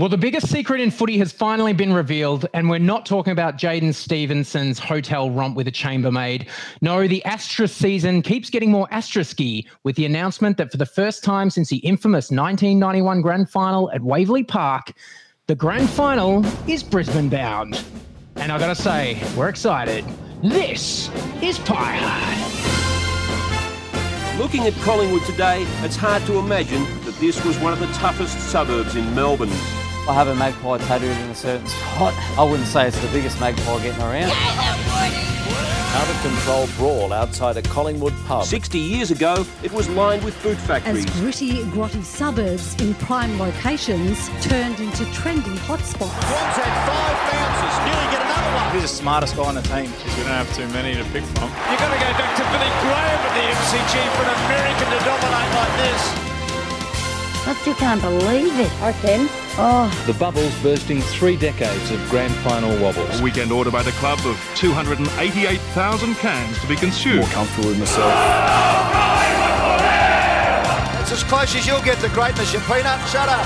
Well, the biggest secret in footy has finally been revealed, and we're not talking about Jaden Stevenson's hotel romp with a chambermaid. No, the Astra season keeps getting more Astrasky with the announcement that for the first time since the infamous 1991 grand final at Waverley Park, the grand final is Brisbane bound. And I gotta say, we're excited. This is Pie High. Looking at Collingwood today, it's hard to imagine that this was one of the toughest suburbs in Melbourne. I have a magpie tattooed in a certain spot. I wouldn't say it's the biggest magpie getting around. Out of control brawl outside a Collingwood pub. 60 years ago, it was lined with boot As factories. gritty, grotty suburbs in prime locations turned into trendy hotspots. One's had five bounces, nearly get another one. Who's the smartest guy on the team? Because we don't have too many to pick from. You've got to go back to Billy Graham at the MCG for an American to dominate like this. I still can't believe it. I can. Oh, The Bubbles bursting three decades of grand final wobbles. A weekend order by the club of 288,000 cans to be consumed. More comfortable with myself. It's as close as you'll get to greatness, you peanut. Shut up.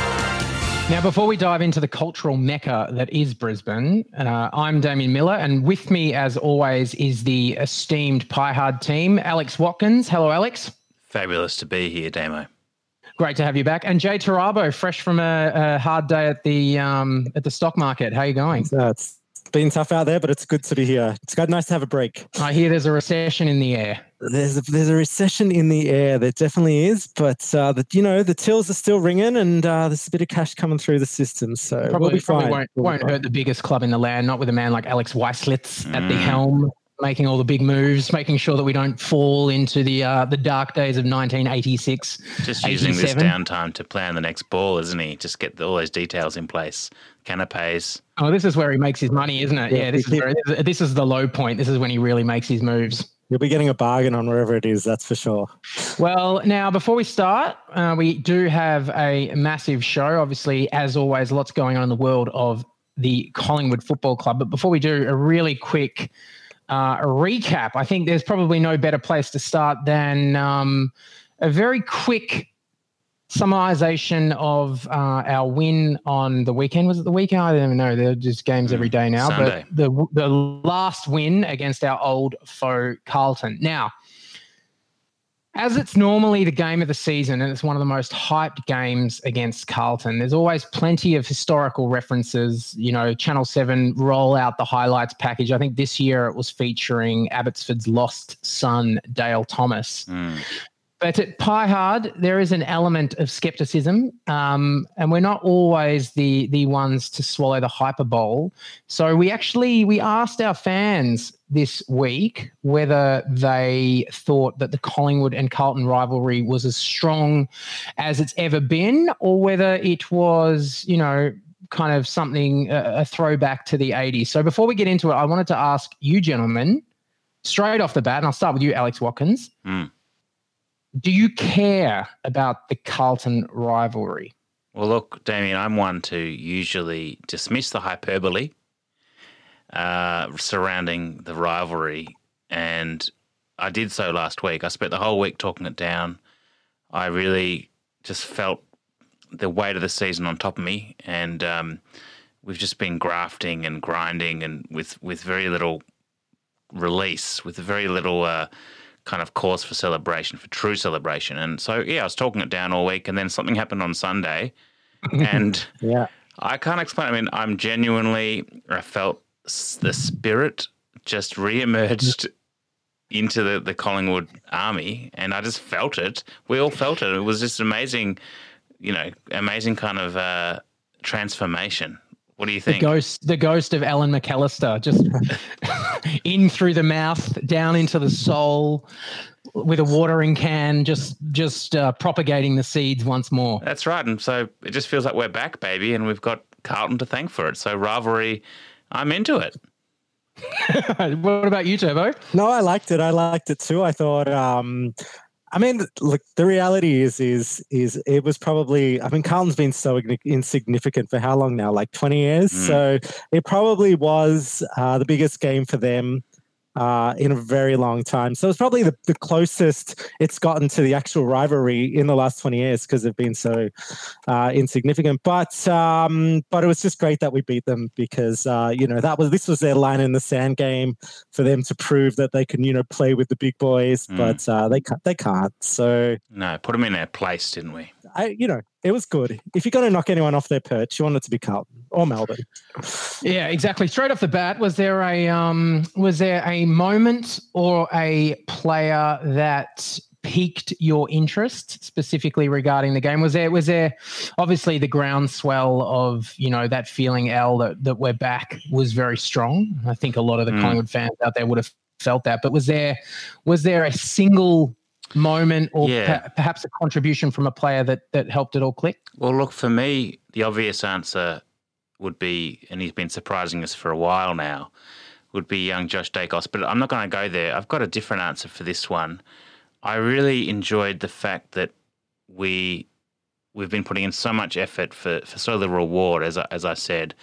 Now, before we dive into the cultural mecca that is Brisbane, uh, I'm Damien Miller, and with me, as always, is the esteemed Pie Hard team, Alex Watkins. Hello, Alex. Fabulous to be here, Damo. Great to have you back. And Jay Tarabo, fresh from a, a hard day at the um, at the stock market. How are you going? Uh, it's been tough out there, but it's good to be here. It's got nice to have a break. I hear there's a recession in the air. There's a, there's a recession in the air. There definitely is, but uh, the, you know the tills are still ringing, and uh, there's a bit of cash coming through the system. So Probably, we'll be probably fine. won't, we'll won't fine. hurt the biggest club in the land, not with a man like Alex Waislitz at the Mm. helm, making all the big moves, making sure that we don't fall into the uh, the dark days of 1986. Just using this downtime to plan the next ball, isn't he? Just get all those details in place. Canapes. Oh, this is where he makes his money, isn't it? Yeah, Yeah, this is where, this is the low point. This is when he really makes his moves. You'll be getting a bargain on wherever it is. That's for sure. Well, now before we start, uh, we do have a massive show. Obviously, as always, lots going on in the world of the Collingwood Football Club. But before we do, a really quick uh, a recap. I think there's probably no better place to start than um, a very quick summarization of uh, our win on the weekend. Was it the weekend? I don't even know. They're just games every day now. Sunday. But the the last win against our old foe Carlton. Now, as it's normally the game of the season and it's one of the most hyped games against Carlton, there's always plenty of historical references. You know, Channel 7 roll out the highlights package. I think this year it was featuring Abbotsford's lost son, Dale Thomas. Mm. But at Pie Hard, there is an element of skepticism, um, and we're not always the the ones to swallow the hyperbole. So we actually we asked our fans this week whether they thought that the Collingwood and Carlton rivalry was as strong as it's ever been, or whether it was, you know, kind of something a, a throwback to the '80s. So before we get into it, I wanted to ask you, gentlemen, straight off the bat, and I'll start with you, Alex Watkins Mm. do you care about the Carlton rivalry? Well, look, Damien, I'm one to usually dismiss the hyperbole uh, surrounding the rivalry, and I did so last week. I spent the whole week talking it down. I really just felt the weight of the season on top of me, and um, we've just been grafting and grinding, and with with very little release, with very little. Uh, kind of cause for celebration, for true celebration. And so, yeah, I was talking it down all week, and then something happened on Sunday, and Yeah. I can't explain. I mean, I'm genuinely, I felt the spirit just re-emerged into the, the Collingwood army, and I just felt it. We all felt it. It was just amazing, you know, amazing kind of uh, transformation. What do you think? The ghost, the ghost of Allan McAlister, just in through the mouth, down into the soul, with a watering can, just just uh, propagating the seeds once more. That's right. And so it just feels like we're back, baby, and we've got Carlton to thank for it. So rivalry, I'm into it. what about you, Turbo? No, I liked it. I liked it too. I thought, um, I mean, look, the reality is, is, is it was probably, I mean, Carlton's been so igni- insignificant for how long now? Like 20 years. Mm. So it probably was uh, the biggest game for them uh, in a very long time. So it's probably the, the closest it's gotten to the actual rivalry in the last 20 years because they've been so uh, insignificant. But um, but it was just great that we beat them because uh, you know that was this was their line in the sand game for them to prove that they can you know play with the big boys, mm. but uh, they can't. They can't. So no, put them in their place, didn't we? I, you know, it was good. If you're going to knock anyone off their perch, you want it to be Carlton or Melbourne. Yeah, exactly. Straight off the bat, was there a um, was there a moment or a player that piqued your interest specifically regarding the game? Was there was there obviously the groundswell of you know that feeling L that that we're back was very strong. I think a lot of the mm. Collingwood fans out there would have felt that. But was there was there a single moment or yeah. per- perhaps a contribution from a player that that helped it all click? Well, look for me, the obvious answer would be, and he's been surprising us for a while now, would be young Josh Daicos. But I'm not going to go there. I've got a different answer for this one. I really enjoyed the fact that we we've been putting in so much effort for, for of the reward, as I, as I said.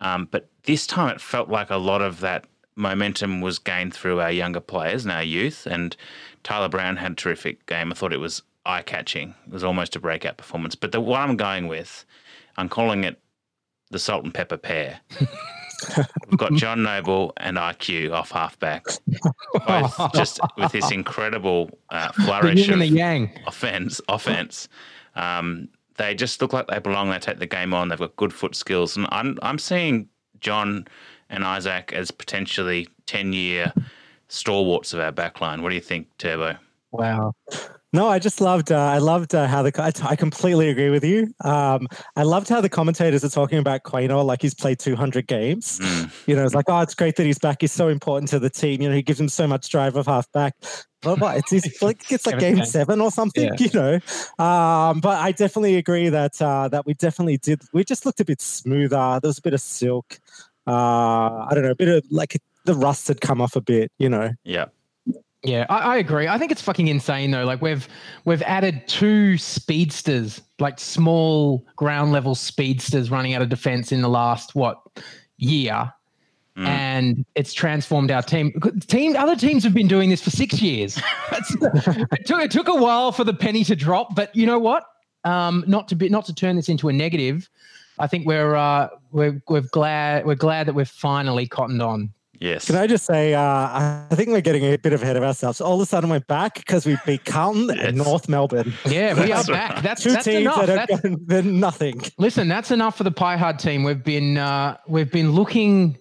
Um, but this time it felt like a lot of that momentum was gained through our younger players and our youth. And Tyler Brown had a terrific game. I thought it was eye catching. It was almost a breakout performance. But the one I'm going with, I'm calling it the salt and pepper pair. We've got John Noble and IQ off halfback, both just with this incredible uh, flourish of the yang. offense. Offense. Um, they just look like they belong. They take the game on. They've got good foot skills, and I'm I'm seeing John and Isaac as potentially ten year stalwarts of our backline. What do you think, Turbo? Wow. No, I just loved. Uh, I loved uh, how the. I, I completely agree with you. Um, I loved how the commentators are talking about Quaynor like he's played 200 games. Mm. You know, it's like, oh, it's great that he's back. He's so important to the team. You know, he gives him so much drive of half back. But what? It's, it's like it's like game seven or something. Yeah. You know, um, but I definitely agree that uh, that we definitely did. We just looked a bit smoother. There was a bit of silk. Uh, I don't know, a bit of like the rust had come off a bit. You know. Yeah. Yeah, I, I, agree. I think it's fucking insane though. Like we've we've added two speedsters, like small ground level speedsters running out of defense in the last what year. Mm. And it's transformed our team. Team, other teams have been doing this for six years. it, took, it took a while for the penny to drop, but you know what? Um, not to be, not to turn this into a negative. I think we're uh, we're we're glad we're glad that we've finally cottoned on Yes. Can I just say, uh, I think we're getting a bit of ahead of ourselves. All of a sudden, we're back because we beat Carlton yes. and North Melbourne. Yeah, we are back. That's two that's teams enough. that have that's, been nothing. Listen, that's enough for the Pie Hard team. We've been uh, we've been looking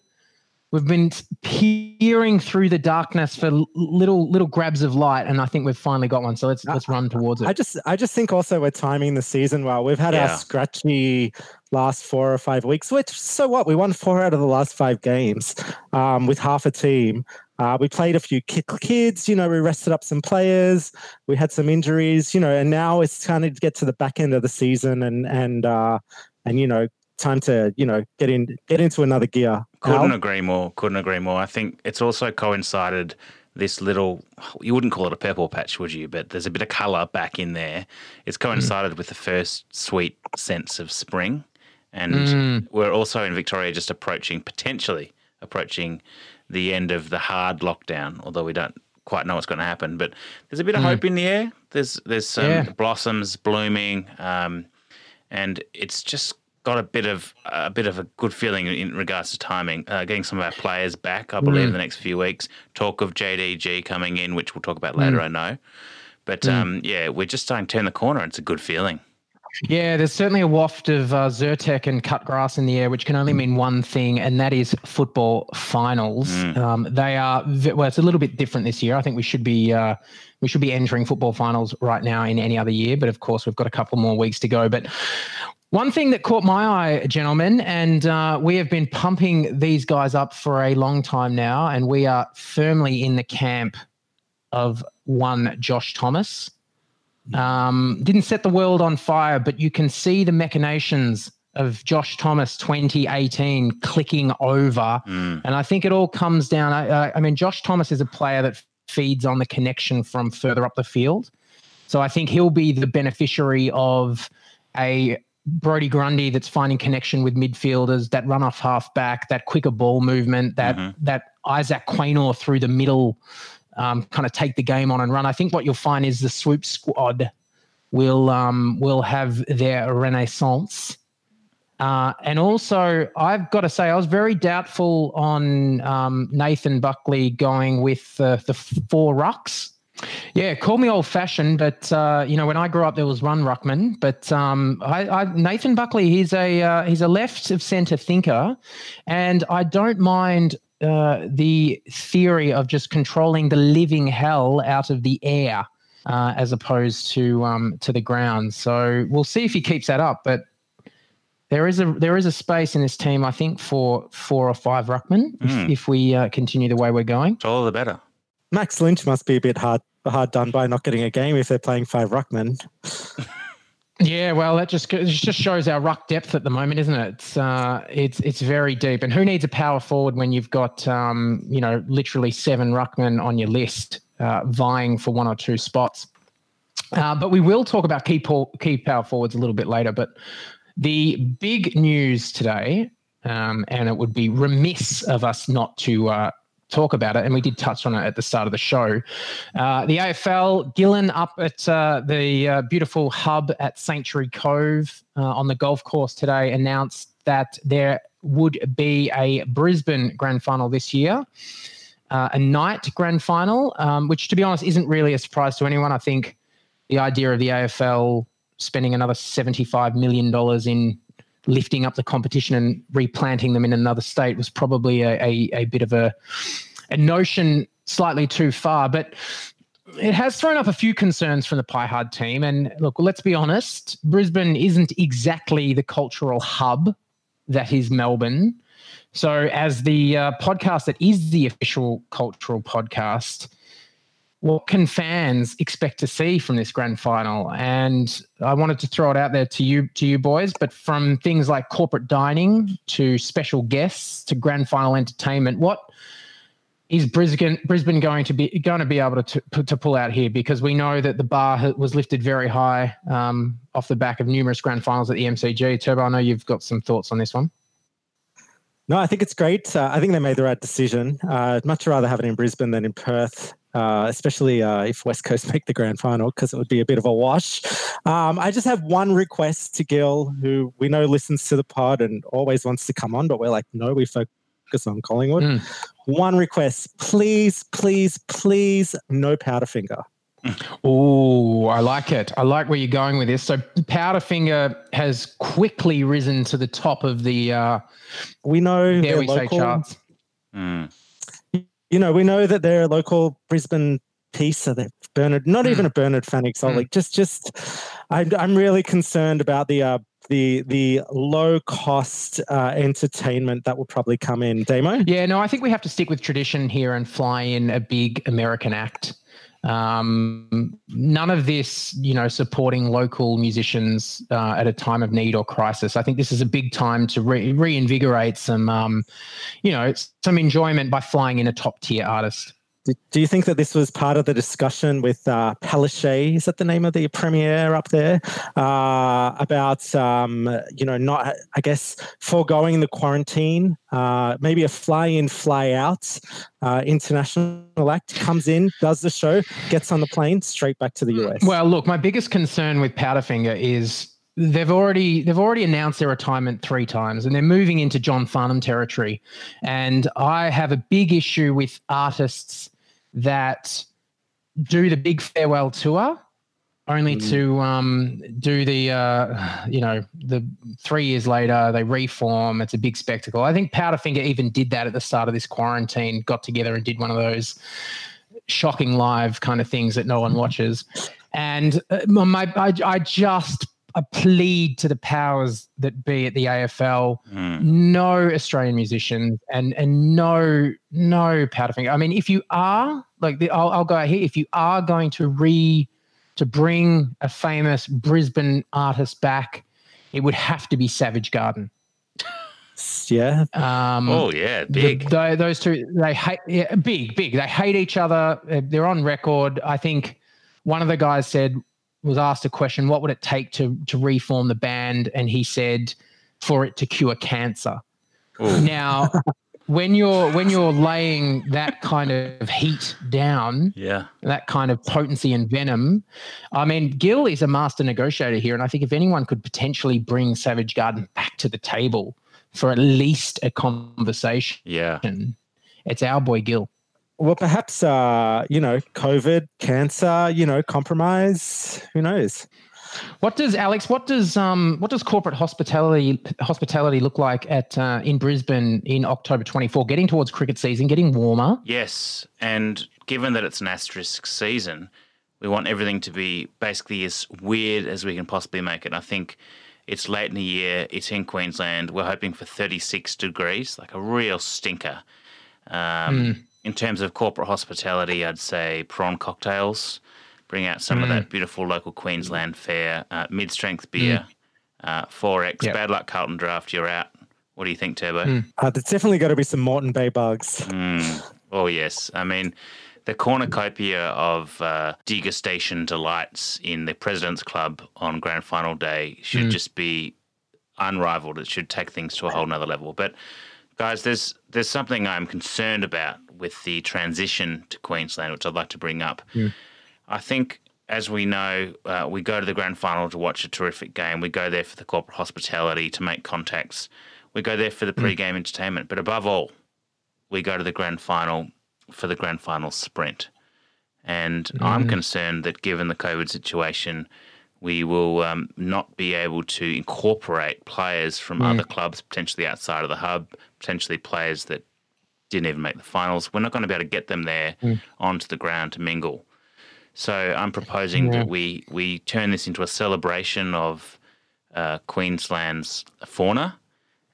we've been peering through the darkness for little little grabs of light, and I think we've finally got one. So let's let's run towards it. I just I just think also we're timing the season well. We've had yeah. our scratchy last four or five weeks. Which so what? We won four out of the last five games um, with half a team. Uh, we played a few kids, you know, we rested up some players, we had some injuries, you know, and now it's kind of get to the back end of the season and and uh, and you know time to you know get in get into another gear. Couldn't Al? agree more. Couldn't agree more. I think it's also coincided this little you wouldn't call it a purple patch, would you? But there's a bit of colour back in there. It's coincided mm. with the first sweet sense of spring. And mm. we're also in Victoria just approaching potentially approaching the end of the hard lockdown, although we don't quite know what's going to happen. But there's a bit of mm. hope in the air. There's there's some yeah. blossoms blooming, um, and it's just got a bit of a bit of a good feeling in regards to timing. Uh, getting some of our players back, I believe, mm. in the next few weeks. Talk of JDG coming in, which we'll talk about later. Mm. I know, but mm. um, yeah, we're just starting to turn the corner. It's a good feeling. Yeah, there's certainly a waft of uh, Zyrtec and cut grass in the air, which can only mean one thing, and that is football finals. Mm. Um, they are well, it's a little bit different this year. I think we should be uh, we should be entering football finals right now in any other year, but of course we've got a couple more weeks to go. But one thing that caught my eye, gentlemen, and uh, we have been pumping these guys up for a long time now, and we are firmly in the camp of one Josh Thomas. Um, didn't set the world on fire, but you can see the machinations of Josh Thomas 2018 clicking over. Mm. And I think it all comes down. I, I mean, Josh Thomas is a player that feeds on the connection from further up the field. So I think he'll be the beneficiary of a Brodie Grundy that's finding connection with midfielders, that run off half back, that quicker ball movement, that Mm-hmm. that Isaac Quaynor through the middle, um, kind of take the game on and run. I think what you'll find is the swoop squad will um, will have their renaissance. Uh, and also, I've got to say, I was very doubtful on um, Nathan Buckley going with uh, the four rucks. Yeah, call me old fashioned, but uh, you know when I grew up there was one ruckman. But um, I, I, Nathan Buckley, he's a uh, he's a left of centre thinker, and I don't mind uh, the theory of just controlling the living hell out of the air uh, as opposed to um, to the ground. So we'll see if he keeps that up, but. There is a there is a space in this team, I think, for four or five ruckmen Mm. if, if we uh, continue the way we're going. It's All the better. Max Lynch must be a bit hard hard done by not getting a game if they're playing five ruckmen. Yeah, well, that just it just shows our ruck depth at the moment, isn't it? It's uh, it's it's very deep. And who needs a power forward when you've got um, you know literally seven ruckmen on your list uh, vying for one or two spots? Uh, but we will talk about key po- key power forwards a little bit later. But the big news today, um, and it would be remiss of us not to uh, talk about it, and we did touch on it at the start of the show. Uh, the AFL, Gillon up at uh, the uh, beautiful hub at Sanctuary Cove uh, on the golf course today announced that there would be a Brisbane grand final this year. Uh, a night grand final, um, which to be honest isn't really a surprise to anyone. I think the idea of the AFL spending another $75 million in lifting up the competition and replanting them in another state was probably a, a, a bit of a, a notion slightly too far. But it has thrown up a few concerns from the Pie Hard team. And look, let's be honest, Brisbane isn't exactly the cultural hub that is Melbourne. So, as the uh, podcast that is the official cultural podcast, what can fans expect to see from this grand final? And I wanted to throw it out there to you, to you boys. But from things like corporate dining to special guests to grand final entertainment, what is Brisbane Brisbane going to be going to be able to to, to pull out here? Because we know that the bar was lifted very high um, off the back of numerous grand finals at the MCG. Turbo, I know you've got some thoughts on this one. No, I think it's great. Uh, I think they made the right decision. Uh, I'd much rather have it in Brisbane than in Perth, uh, especially uh, if West Coast make the grand final, because it would be a bit of a wash. Um, I just have one request to Gil, who we know listens to the pod and always wants to come on, but we're like, no, we focus on Collingwood. Mm. One request, please, please, please, no Powderfinger. Oh, I like it. I like where you're going with this. So Powderfinger has quickly risen to the top of the uh, We know dare they're say local. charts. Mm. You know, we know that they're a local Brisbane piece. So they're Bernard, not even a Bernard Fanning Solly. Just, just, I'm, I'm really concerned about the, uh, the, the low cost uh, entertainment that will probably come in. Damo? Yeah, no, I think we have to stick with tradition here and fly in a big American act. Um, none of this, you know, supporting local musicians uh, at a time of need or crisis. I think this is a big time to re- reinvigorate some, um, you know, some enjoyment by flying in a top tier artist. Do, you think that this was part of the discussion with uh, Palaszczuk? Is that the name of the premier up there? Uh, about um, you know not I guess foregoing the quarantine, uh, maybe a fly-in, fly-out uh, international act comes in, does the show, gets on the plane, straight back to the US. Well, look, my biggest concern with Powderfinger is they've already they've already announced their retirement three times, and they're moving into John Farnham territory. And I have a big issue with artists that do the big farewell tour only to um, do the uh, you know the three years later they reform. It's a big spectacle. I think powderfinger even did that at the start of this quarantine got together and did one of those shocking live kind of things that no one watches. And uh, my I, I just I plead to the powers that be at the AFL, Mm. no Australian musicians and and no no Powderfinger. I mean, if you are like, the, I'll, I'll go out here. If you are going to re to bring a famous Brisbane artist back, it would have to be Savage Garden. yeah. Um, Oh yeah, the- big. those two, they hate yeah, big, big. They hate each other. They're on record. I think one of the guys said was asked a question: What would it take to to reform the band? And he said, "For it to cure cancer." Now, when you're when you're laying that kind of heat down, Yeah. that kind of potency and venom. I mean, Gill is a master negotiator here, and I think if anyone could potentially bring Savage Garden back to the table for at least a conversation, Yeah. it's our boy Gill. Well, perhaps uh, you know, COVID, cancer, you know, compromise. Who knows? What does Alex? What does um? What does corporate hospitality hospitality look like at uh, in Brisbane in October twenty four? Getting towards cricket season, getting warmer. Yes, and given that it's an asterisk season, we want everything to be basically as weird as we can possibly make it. I think it's late in the year. It's in Queensland. We're hoping for 36 degrees, like a real stinker. Um, In terms of corporate hospitality, I'd say prawn cocktails. Bring out some of that beautiful local Queensland fare. Uh, mid-strength beer, uh, 4X. Yep. Bad luck, Carlton Draft. You're out. What do you think, Turbo? Uh, there's definitely got to be some Moreton Bay bugs. Oh yes, I mean the cornucopia of uh, degustation delights in the President's Club on Grand Final day should just be unrivaled. It should take things to a whole nother level. But guys, there's there's something I'm concerned about with the transition to Queensland, which I'd like to bring up. I think. As we know, uh, we go to the grand final to watch a terrific game. We go there for the corporate hospitality, to make contacts. We go there for the pre-game entertainment. But above all, we go to the grand final for the grand final sprint. And I'm concerned that given the COVID situation, we will um, not be able to incorporate players from other clubs, potentially outside of the hub, potentially players that didn't even make the finals. We're not going to be able to get them there onto the ground to mingle. So I'm proposing that we, we turn this into a celebration of uh, Queensland's fauna,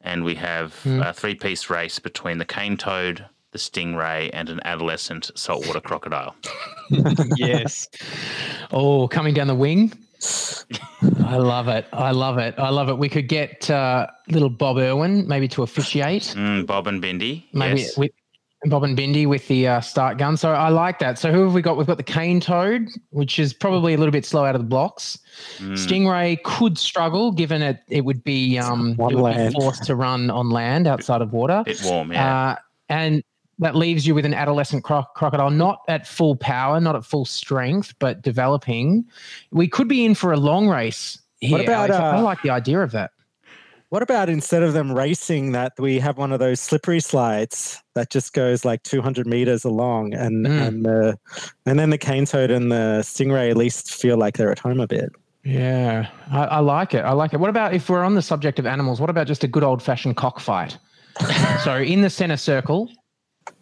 and we have a three piece race between the cane toad, the stingray, and an adolescent saltwater crocodile. yes. Oh, coming down the wing. I love it. I love it. I love it. We could get uh, little Bob Irwin maybe to officiate. Mm, Bob and Bindi. Maybe yes. with Bob and Bindi with the uh, start gun. So I like that. So who have we got? We've got the cane toad, which is probably a little bit slow out of the blocks. Mm. Stingray could struggle, given it it would be um it would be forced to run on land outside of water. Bit warm, yeah. Uh, and that leaves you with an adolescent cro- crocodile, not at full power, not at full strength, but developing. We could be in for a long race here. What about, Alex. I uh, like the idea of that. What about instead of them racing that, we have one of those slippery slides that just goes like 200 meters along, and Mm. and the and then the cane toad and the stingray at least feel like they're at home a bit. Yeah, I, I like it. I like it. What about if we're on the subject of animals? What about just a good old fashioned cockfight? so in the center circle,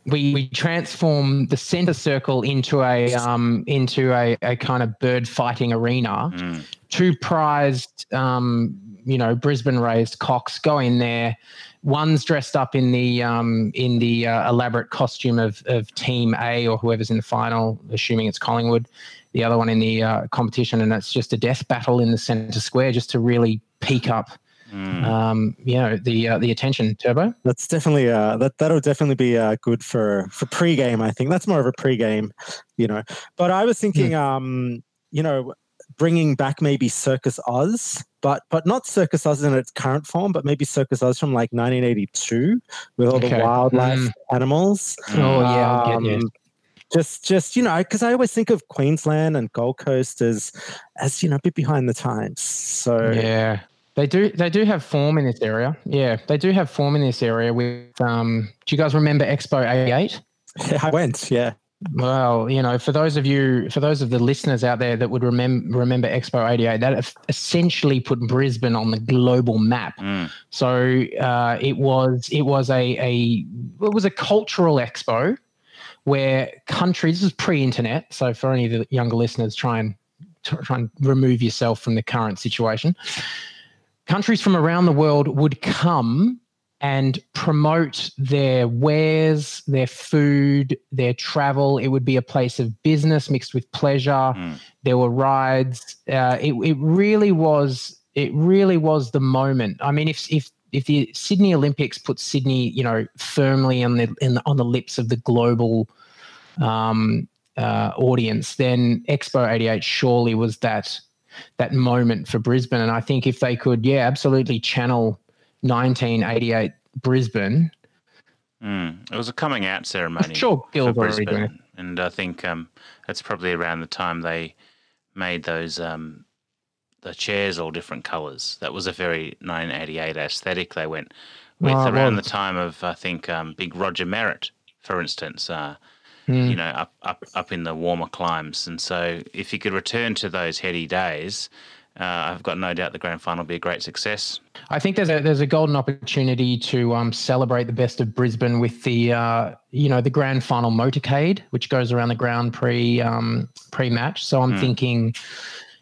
we, we transform the center circle into a um into a, a kind of bird fighting arena. Mm. Two prized um you know Brisbane raised cocks go in there. One's dressed up in the um in the uh, elaborate costume of of Team A or whoever's in the final, assuming it's Collingwood. The other one in the uh, competition, and it's just a death battle in the center square, just to really peak up, um, you know, the uh, the attention. Turbo. That's definitely uh that that'll definitely be uh good for for pre-game. I think that's more of a pre-game, you know. But I was thinking, um, you know, bringing back maybe Circus Oz, but but not Circus Oz in its current form, but maybe Circus Oz from like 1982 with all Okay. the wildlife Mm. animals. Oh yeah, I get you. Um, just just you know because i always think of queensland and gold coast as as you know a bit behind the times so Yeah, they do. They do have form in this area. Yeah, they do have form in this area. With um, do you guys remember Expo '88? i went yeah Well, you know, for those of you, for those of the listeners out there that would remember remember Expo '88, that essentially put Brisbane on the global map. Mm. So uh, it was it was a a it was a cultural expo where countries this is pre-internet. So for any of the younger listeners, try and try and remove yourself from the current situation. Countries from around the world would come and promote their wares, their food, their travel. It would be a place of business mixed with pleasure. Mm. There were rides. Uh, it, it really was. It really was the moment. I mean, if if if the Sydney Olympics put Sydney, you know, firmly on the, in the on the lips of the global um, uh, audience, then Expo '88 surely was that that moment for Brisbane. And I think if they could, yeah, absolutely channel 1988 Brisbane. Mm. It was a coming out ceremony. Sure, for Brisbane, and I think um, that's probably around the time they made those um, the chairs all different colours. That was a very 1988 aesthetic they went with Oh, around well. the time of I think um, Big Roger Merritt, for instance. Uh, Hmm. You know, up up up in the warmer climes, and so if you could return to those heady days, uh, I've got no doubt the grand final will be a great success. I think there's a there's a golden opportunity to um, celebrate the best of Brisbane with the uh, you know the grand final motorcade, which goes around the ground pre um, pre match. So I'm Hmm. thinking,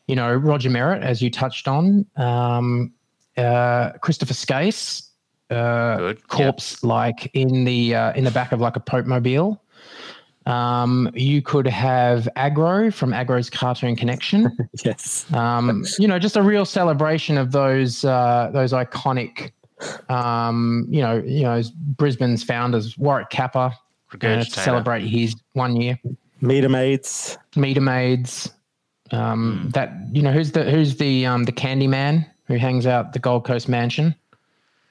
you know, Roger Merritt, as you touched on, um, uh, Christopher Skase, uh, corpse like in the uh, in the back of like a Pope mobile. Um, you could have Agro from Agro's Cartoon Connection. yes. Um, you know, just a real celebration of those uh, those iconic, um, you know, you know, Brisbane's founders, Warwick Capper, uh, to celebrate his one year. Meter maids. Meter maids. Um, That you know, who's the who's the um, the candy man who hangs out the Gold Coast mansion?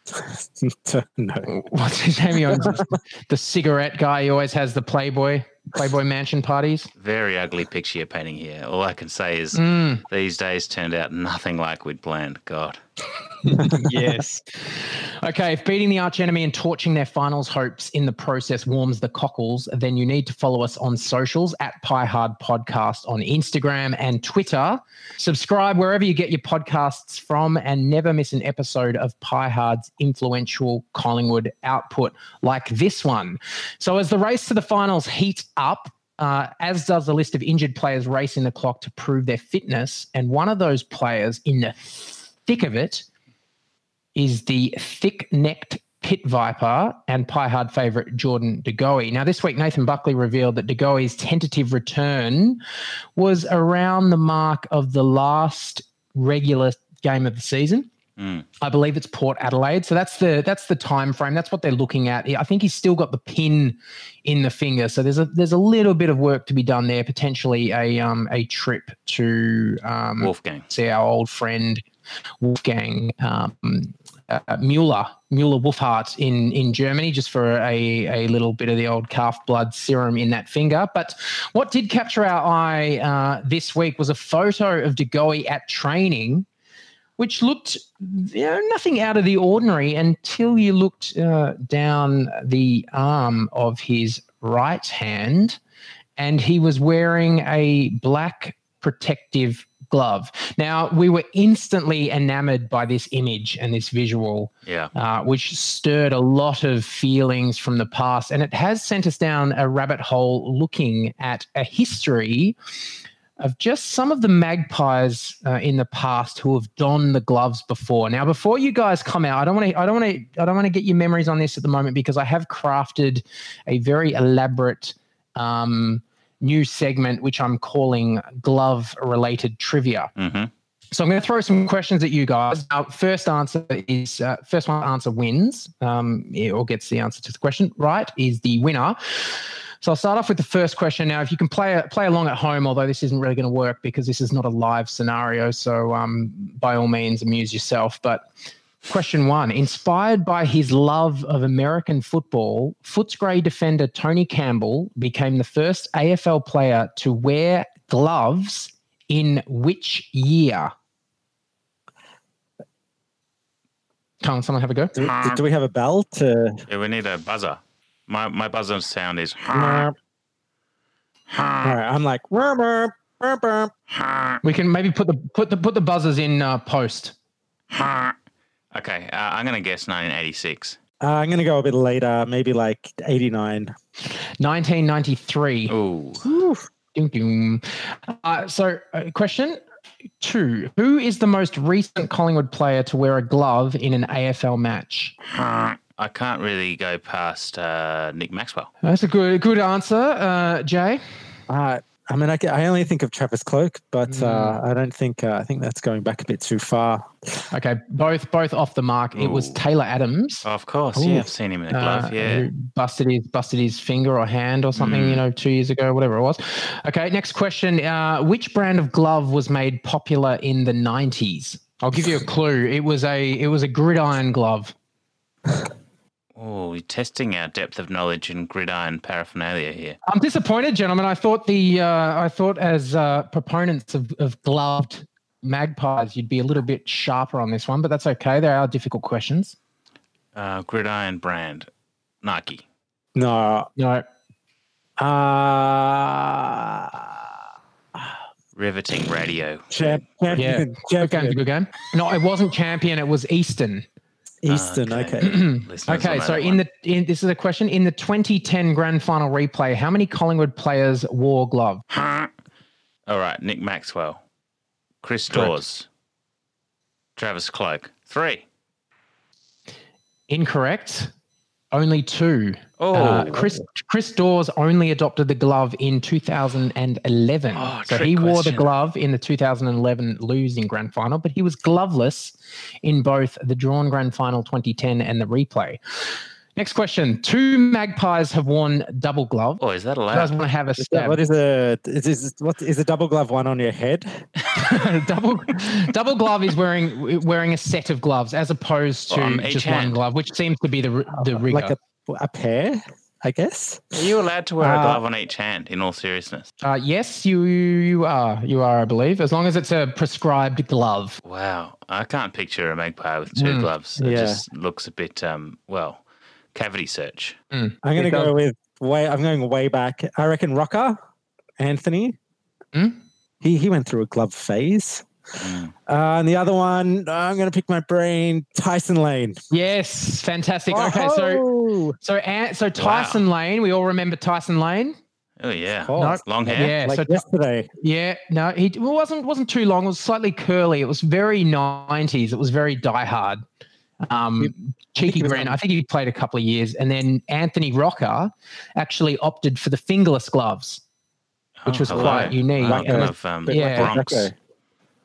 no. What's his name? He owns the, the cigarette guy. He always has the Playboy Playboy mansion parties. Very ugly picture you're painting here. All I can say is Mm. these days turned out nothing like we'd planned. God. yes. Okay, if beating the archenemy and torching their finals hopes in the process warms the cockles, then you need to follow us on socials at Pie Hard Podcast on Instagram and Twitter. Subscribe wherever you get your podcasts from and never miss an episode of Pie Hard's influential Collingwood output like this one. So, as the race to the finals heats up, uh, as does the list of injured players racing the clock to prove their fitness, and one of those players in the thick of it is the thick-necked pit viper and pie hard favorite Jordan De DeGoey. Now, this week Nathan Buckley revealed that De DeGoey's tentative return was around the mark of the last regular game of the season. Mm. I believe it's Port Adelaide. So that's the that's the time frame. That's what they're looking at. I think he's still got the pin in the finger. So there's a there's a little bit of work to be done there. Potentially a um a trip to um Wolfgang. see our old friend Wolfgang um, uh, Mueller Mueller Wohlfahrt in in Germany just for a a little bit of the old calf blood serum in that finger. But what did capture our eye uh, this week was a photo of De Goey at training which looked you know, nothing out of the ordinary until you looked uh, down the arm of his right hand and he was wearing a black protective glove. Now, we were instantly enamored by this image and this visual Yeah. uh, which stirred a lot of feelings from the past. And it has sent us down a rabbit hole looking at a history of just some of the magpies uh, in the past who have donned the gloves before. Now, before you guys come out, I don't want to, I don't want to, I don't want to get your memories on this at the moment because I have crafted a very elaborate um, new segment which I'm calling glove-related trivia. Mm-hmm. So I'm going to throw some questions at you guys. Now, first answer is uh, first one answer wins, um, or gets the answer to the question right is the winner. So I'll start off with the first question. Now, if you can play play along at home, although this isn't really going to work because this is not a live scenario, so um, by all means amuse yourself. But question one: Inspired by his love of American football, Footscray defender Tony Campbell became the first AFL player to wear gloves in which year? Come on, someone have a go. Do, do we have a bell to? Yeah, we need a buzzer. My my buzzer sound is. All right, I'm like. We can maybe put the put the put the buzzers in uh, post. Okay, uh, I'm going to guess 1986. Uh, I'm gonna go a bit later, maybe like 89. 1993. Ooh. Ding, ding. Uh, so, uh, question two: Who is the most recent Collingwood player to wear a glove in an AFL match? I can't really go past uh, Nick Maxwell. That's a good good answer, uh, Jay. Uh, I mean, I, I only think of Travis Cloke, but Mm. uh, I don't think uh, I think that's going back a bit too far. Okay, both both off the mark. It was Taylor Adams. Oh, of course, Ooh. yeah, I've seen him in a glove. uh, yeah, who busted his busted his finger or hand or something, Mm. you know, two years ago, whatever it was. Okay, next question. Uh, which brand of glove was made popular in the nineties? I'll give you a clue. It was a it was a gridiron glove. Oh, we're testing our depth of knowledge in gridiron paraphernalia here. I'm disappointed, gentlemen. I thought the uh, I thought as uh, proponents of, of gloved magpies, you'd be a little bit sharper on this one, but that's okay. There are difficult questions. Uh, gridiron brand, Nike. No, No, uh, Riveting radio. champ, yeah, champion, good game, good game. No, it wasn't champion. It was Easton. Eastern. Uh, okay. Okay. Okay, so in one. the in, this is a question in the 2010 Grand Final replay. How many Collingwood players wore glove? All right, Nick Maxwell, Chris Correct. Dawes, Travis Cloke. Three. Incorrect. Only two. Oh, Uh, Chris Chris Dawes only adopted the glove in 2011. Oh, so he wore the glove in the 2011 losing grand final, but he was gloveless in both the drawn grand final 2010 and the replay. Next question. Two magpies have worn double glove. oh, is that allowed? You guys allowed? want to have a Is that- stab? what is a is, is what is a double glove one on your head? double double glove is wearing wearing a set of gloves as opposed to On each just one hand. glove, which seems to be the the rigor. Like a a pair, I guess. Are you allowed to wear a Uh, glove on each hand? In all seriousness. uh, yes, you you are you are, I believe, as long as it's a prescribed glove. Wow, I can't picture a magpie with two Mm, gloves. It yeah. just looks a bit um well, cavity search. I'm going to go with way. I'm going way back. I reckon Rocca, Anthony. Hmm? He he went through a glove phase. Mm. Uh, and the other one, I'm going to pick my brain. Tyson Lane. Yes, fantastic. Okay, so Oh, so Ant, so Tyson Lane, we all remember Tyson Lane. Oh yeah, course. long hair. Yeah, like so yesterday. yeah, no, he it wasn't wasn't too long. It was slightly curly. It was very 90s. It was very diehard. Um, cheeky he grin. I think he played a couple of years, and then Anthony Rocca actually opted for the fingerless gloves. Which was Oh, quite unique. Like And of um, Yeah. like Bronx. Jacko.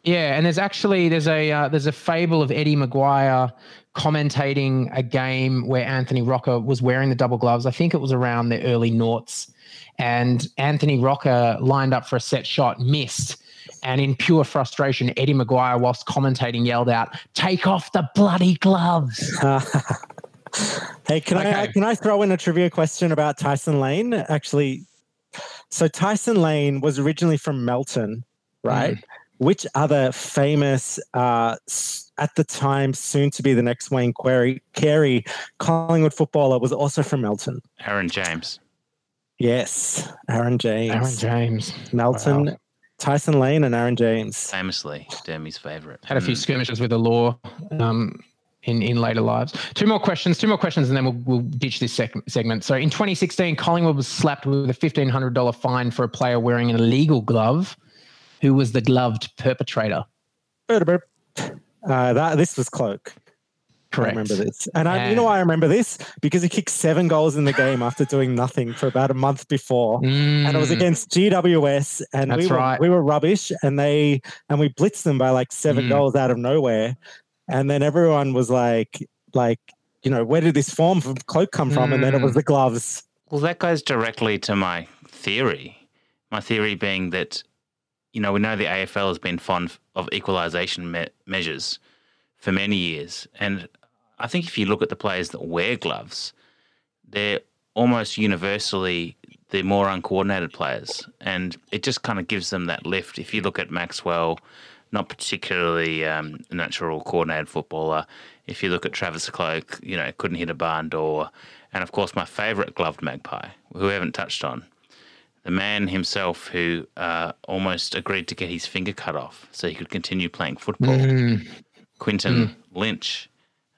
Yeah, and there's actually there's a uh, there's a fable of Eddie McGuire commentating a game where Anthony Rocca was wearing the double gloves. I think it was around the early noughts, and Anthony Rocca lined up for a set shot, missed, and in pure frustration, Eddie McGuire, whilst commentating, yelled out, "Take off the bloody gloves!" hey, can I can I throw in a trivia question about Tyson Lane? Actually, so Tyson Lane was originally from Melton, right? Which other famous, uh, at the time, soon to be the next Wayne Carey, Carey Collingwood footballer was also from Melton? Aaron James. Yes, Aaron James, Aaron James Melton, Wow. Tyson Lane, and Aaron James. Famously, Demi's favourite. had a few Mm. skirmishes with the law. Um, in, in later lives. Two more questions, two more questions, and then we'll, we'll ditch this sec- segment. So in 2016, Collingwood was slapped with a $1,500 fine for a player wearing an illegal glove. Who was the gloved perpetrator? Uh, that this was Cloke. Correct. I remember this. And I, you know why I remember this? Because he kicked seven goals in the game after doing nothing for about a month before. And it was Mm, against GWS. And we were, right. we were rubbish. And they and we blitzed them by like seven Mm. goals out of nowhere. And then everyone was like, like, you know, where did this form from Cloke come from? And then it was Mm. the gloves. Well, that goes directly to my theory. My theory being that, you know, we know the AFL has been fond of equalisation me- measures for many years. And I think if you look at the players that wear gloves, they're almost universally the more uncoordinated players. And it just kind of gives them that lift. If you look at Maxwell, not particularly um, a natural coordinated footballer. If you look at Travis Cloke, you know, couldn't hit a barn door. And of course, my favourite gloved magpie, who we haven't touched on, the man himself who uh, almost agreed to get his finger cut off so he could continue playing football, mm, Quinten Lynch.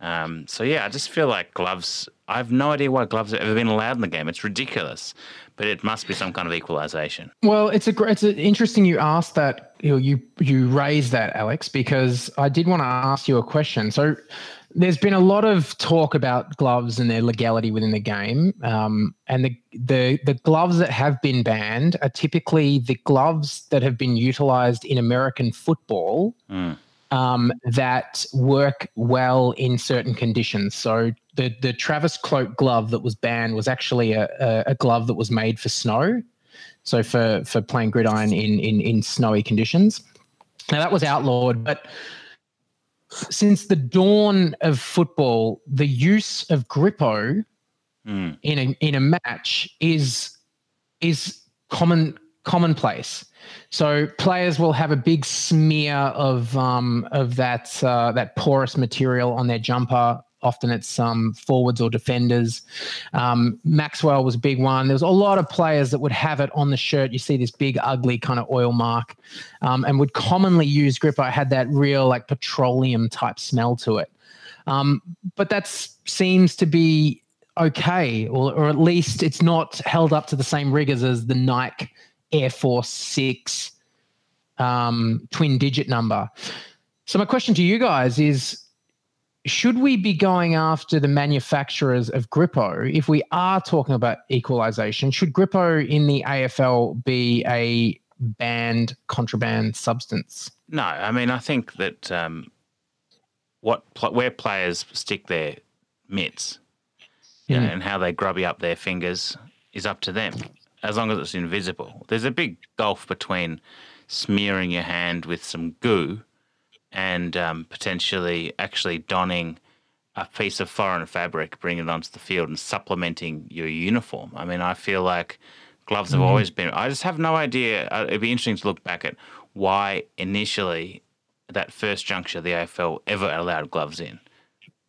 Um, so yeah, I just feel like gloves. I have no idea why gloves have ever been allowed in the game. It's ridiculous, but it must be some kind of equalisation. Well, it's a it's interesting you asked that you know, you you raised that Alex because I did want to ask you a question. So there's been a lot of talk about gloves and their legality within the game, um, and the, the the gloves that have been banned are typically the gloves that have been utilized in American football Mm. Um, that work well in certain conditions. So the the Travis Cloke glove that was banned was actually a, a, a glove that was made for snow, so for for playing gridiron in in in snowy conditions. Now that was outlawed, but since the dawn of football, the use of grippo Mm. in a in a match is is common commonplace. So players will have a big smear of um, of that uh, that porous material on their jumper. Often it's um, forwards or defenders. Um, Maxwell was a big one. There was a lot of players that would have it on the shirt. You see this big, ugly kind of oil mark, um, and would commonly use grippo. It had that real like petroleum type smell to it. Um, but that seems to be okay, or, or at least it's not held up to the same rigors as the Nike Air Force Six um, twin digit number. So, my question to you guys is should we be going after the manufacturers of Grippo if we are talking about equalization? Should Grippo in the AFL be a banned contraband substance? No, I mean I think that um, what pl- where players stick their mitts you know, Mm. and how they grubby up their fingers is up to them, as long as it's invisible. There's a big gulf between smearing your hand with some goo and um, potentially actually donning a piece of foreign fabric, bringing it onto the field, and supplementing your uniform. I mean, I feel like gloves have Mhm. always been. I just have no idea. uh, It'd be interesting to look back at why initially that first juncture the AFL ever allowed gloves in.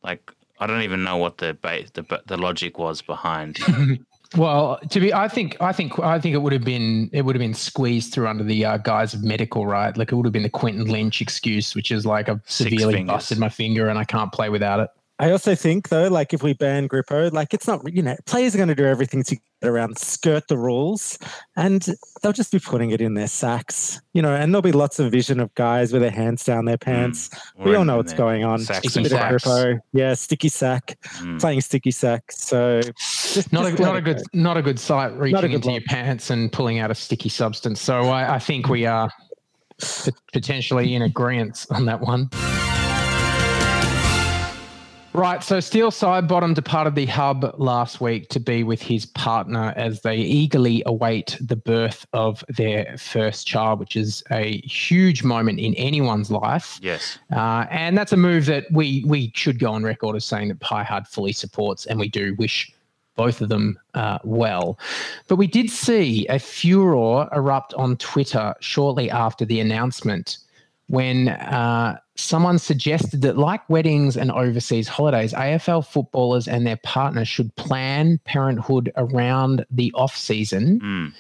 Like, I don't even know what the ba- the the logic was behind. Well, to be, I think, I think, I think it would have been, it would have been squeezed through under the uh, guise of medical, right? Like it would have been the Quinten Lynch excuse, which is like I've severely busted my finger and I can't play without it. I also think though, like if we ban Grippo, like it's not you know players are going to do everything to get around, skirt the rules, and they'll just be putting it in their sacks, you know. And there'll be lots of vision of guys with their hands down their pants. Or we all know what's going on. sacks Just a and bit of. Grippo, yeah, sticky sack, Mm. playing sticky sack. So just, Not just a, not a good, go. not a good sight reaching good into look. your pants and pulling out a sticky substance. So I, I think we are potentially in agreement on that one. Right, so Steele Sidebottom departed the hub last week to be with his partner as they eagerly await the birth of their first child, which is a huge moment in anyone's life. yes. Uh, and that's a move that we we should go on record as saying that Pie Hard fully supports, and we do wish both of them uh, well. But we did see a furor erupt on Twitter shortly after the announcement when uh, someone suggested that, like weddings and overseas holidays, AFL footballers and their partners should plan parenthood around the off season Mm.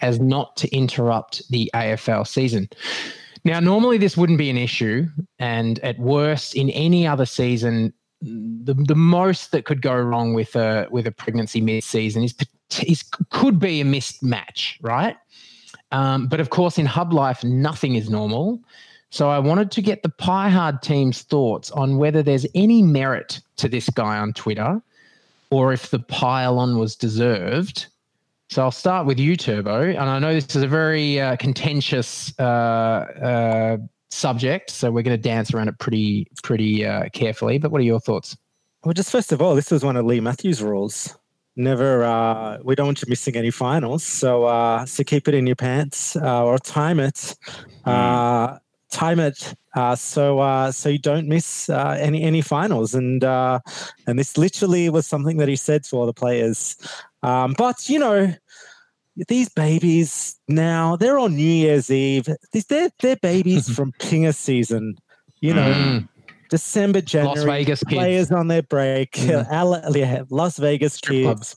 as not to interrupt the AFL season. Now, normally this wouldn't be an issue, and at worst, in any other season, the the most that could go wrong with a with a pregnancy mid season is, is could be a missed match, right? Um, but of course, in hub life, nothing is normal. So I wanted to get the Pie Hard team's thoughts on whether there's any merit to this guy on Twitter, or if the pile-on was deserved. So I'll start with you, Turbo, and I know this is a very uh, contentious uh, uh, subject, so we're going to dance around it pretty pretty uh, carefully. But what are your thoughts? Well, just first of all, this was one of Leigh Matthews' rules. Never, uh, we don't want you missing any finals. So, uh, so keep it in your pants uh, or time it, uh, time it. Uh, so, uh, so you don't miss uh, any any finals. And uh, and this literally was something that he said to all the players. Um, but you know, these babies now they're on New Year's Eve. These they're they're babies from Pinger season. You know, Mm. December, January. Las Vegas kids. players on their break. Mm. Las Vegas Strip kids. clubs.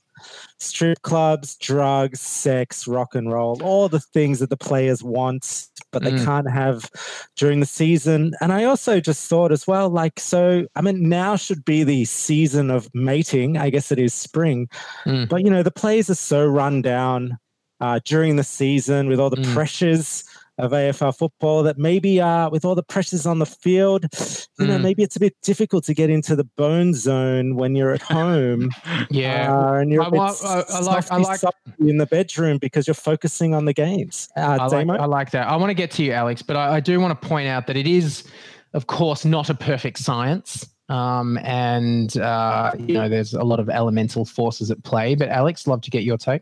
Strip clubs, drugs, sex, rock and roll, all the things that the players want, but they Mm. can't have during the season. And I also just thought as well, like, so, I mean, now should be the season of mating. I guess it is spring. Mm. But, you know, the players are so run down uh, during the season with all the Mm. pressures of AFL football that maybe uh, with all the pressures on the field, you know, Mm. maybe it's a bit difficult to get into the bone zone when you're at home. Yeah. uh, and you're I a bit wa- I- I like- I like- in the bedroom because you're focusing on the games. Uh, I like, I like that. I want to get to you, Alex, but I, I do want to point out that it is, of course, not a perfect science. Um, and, uh, you know, there's a lot of elemental forces at play. But, Alex, love to get your take.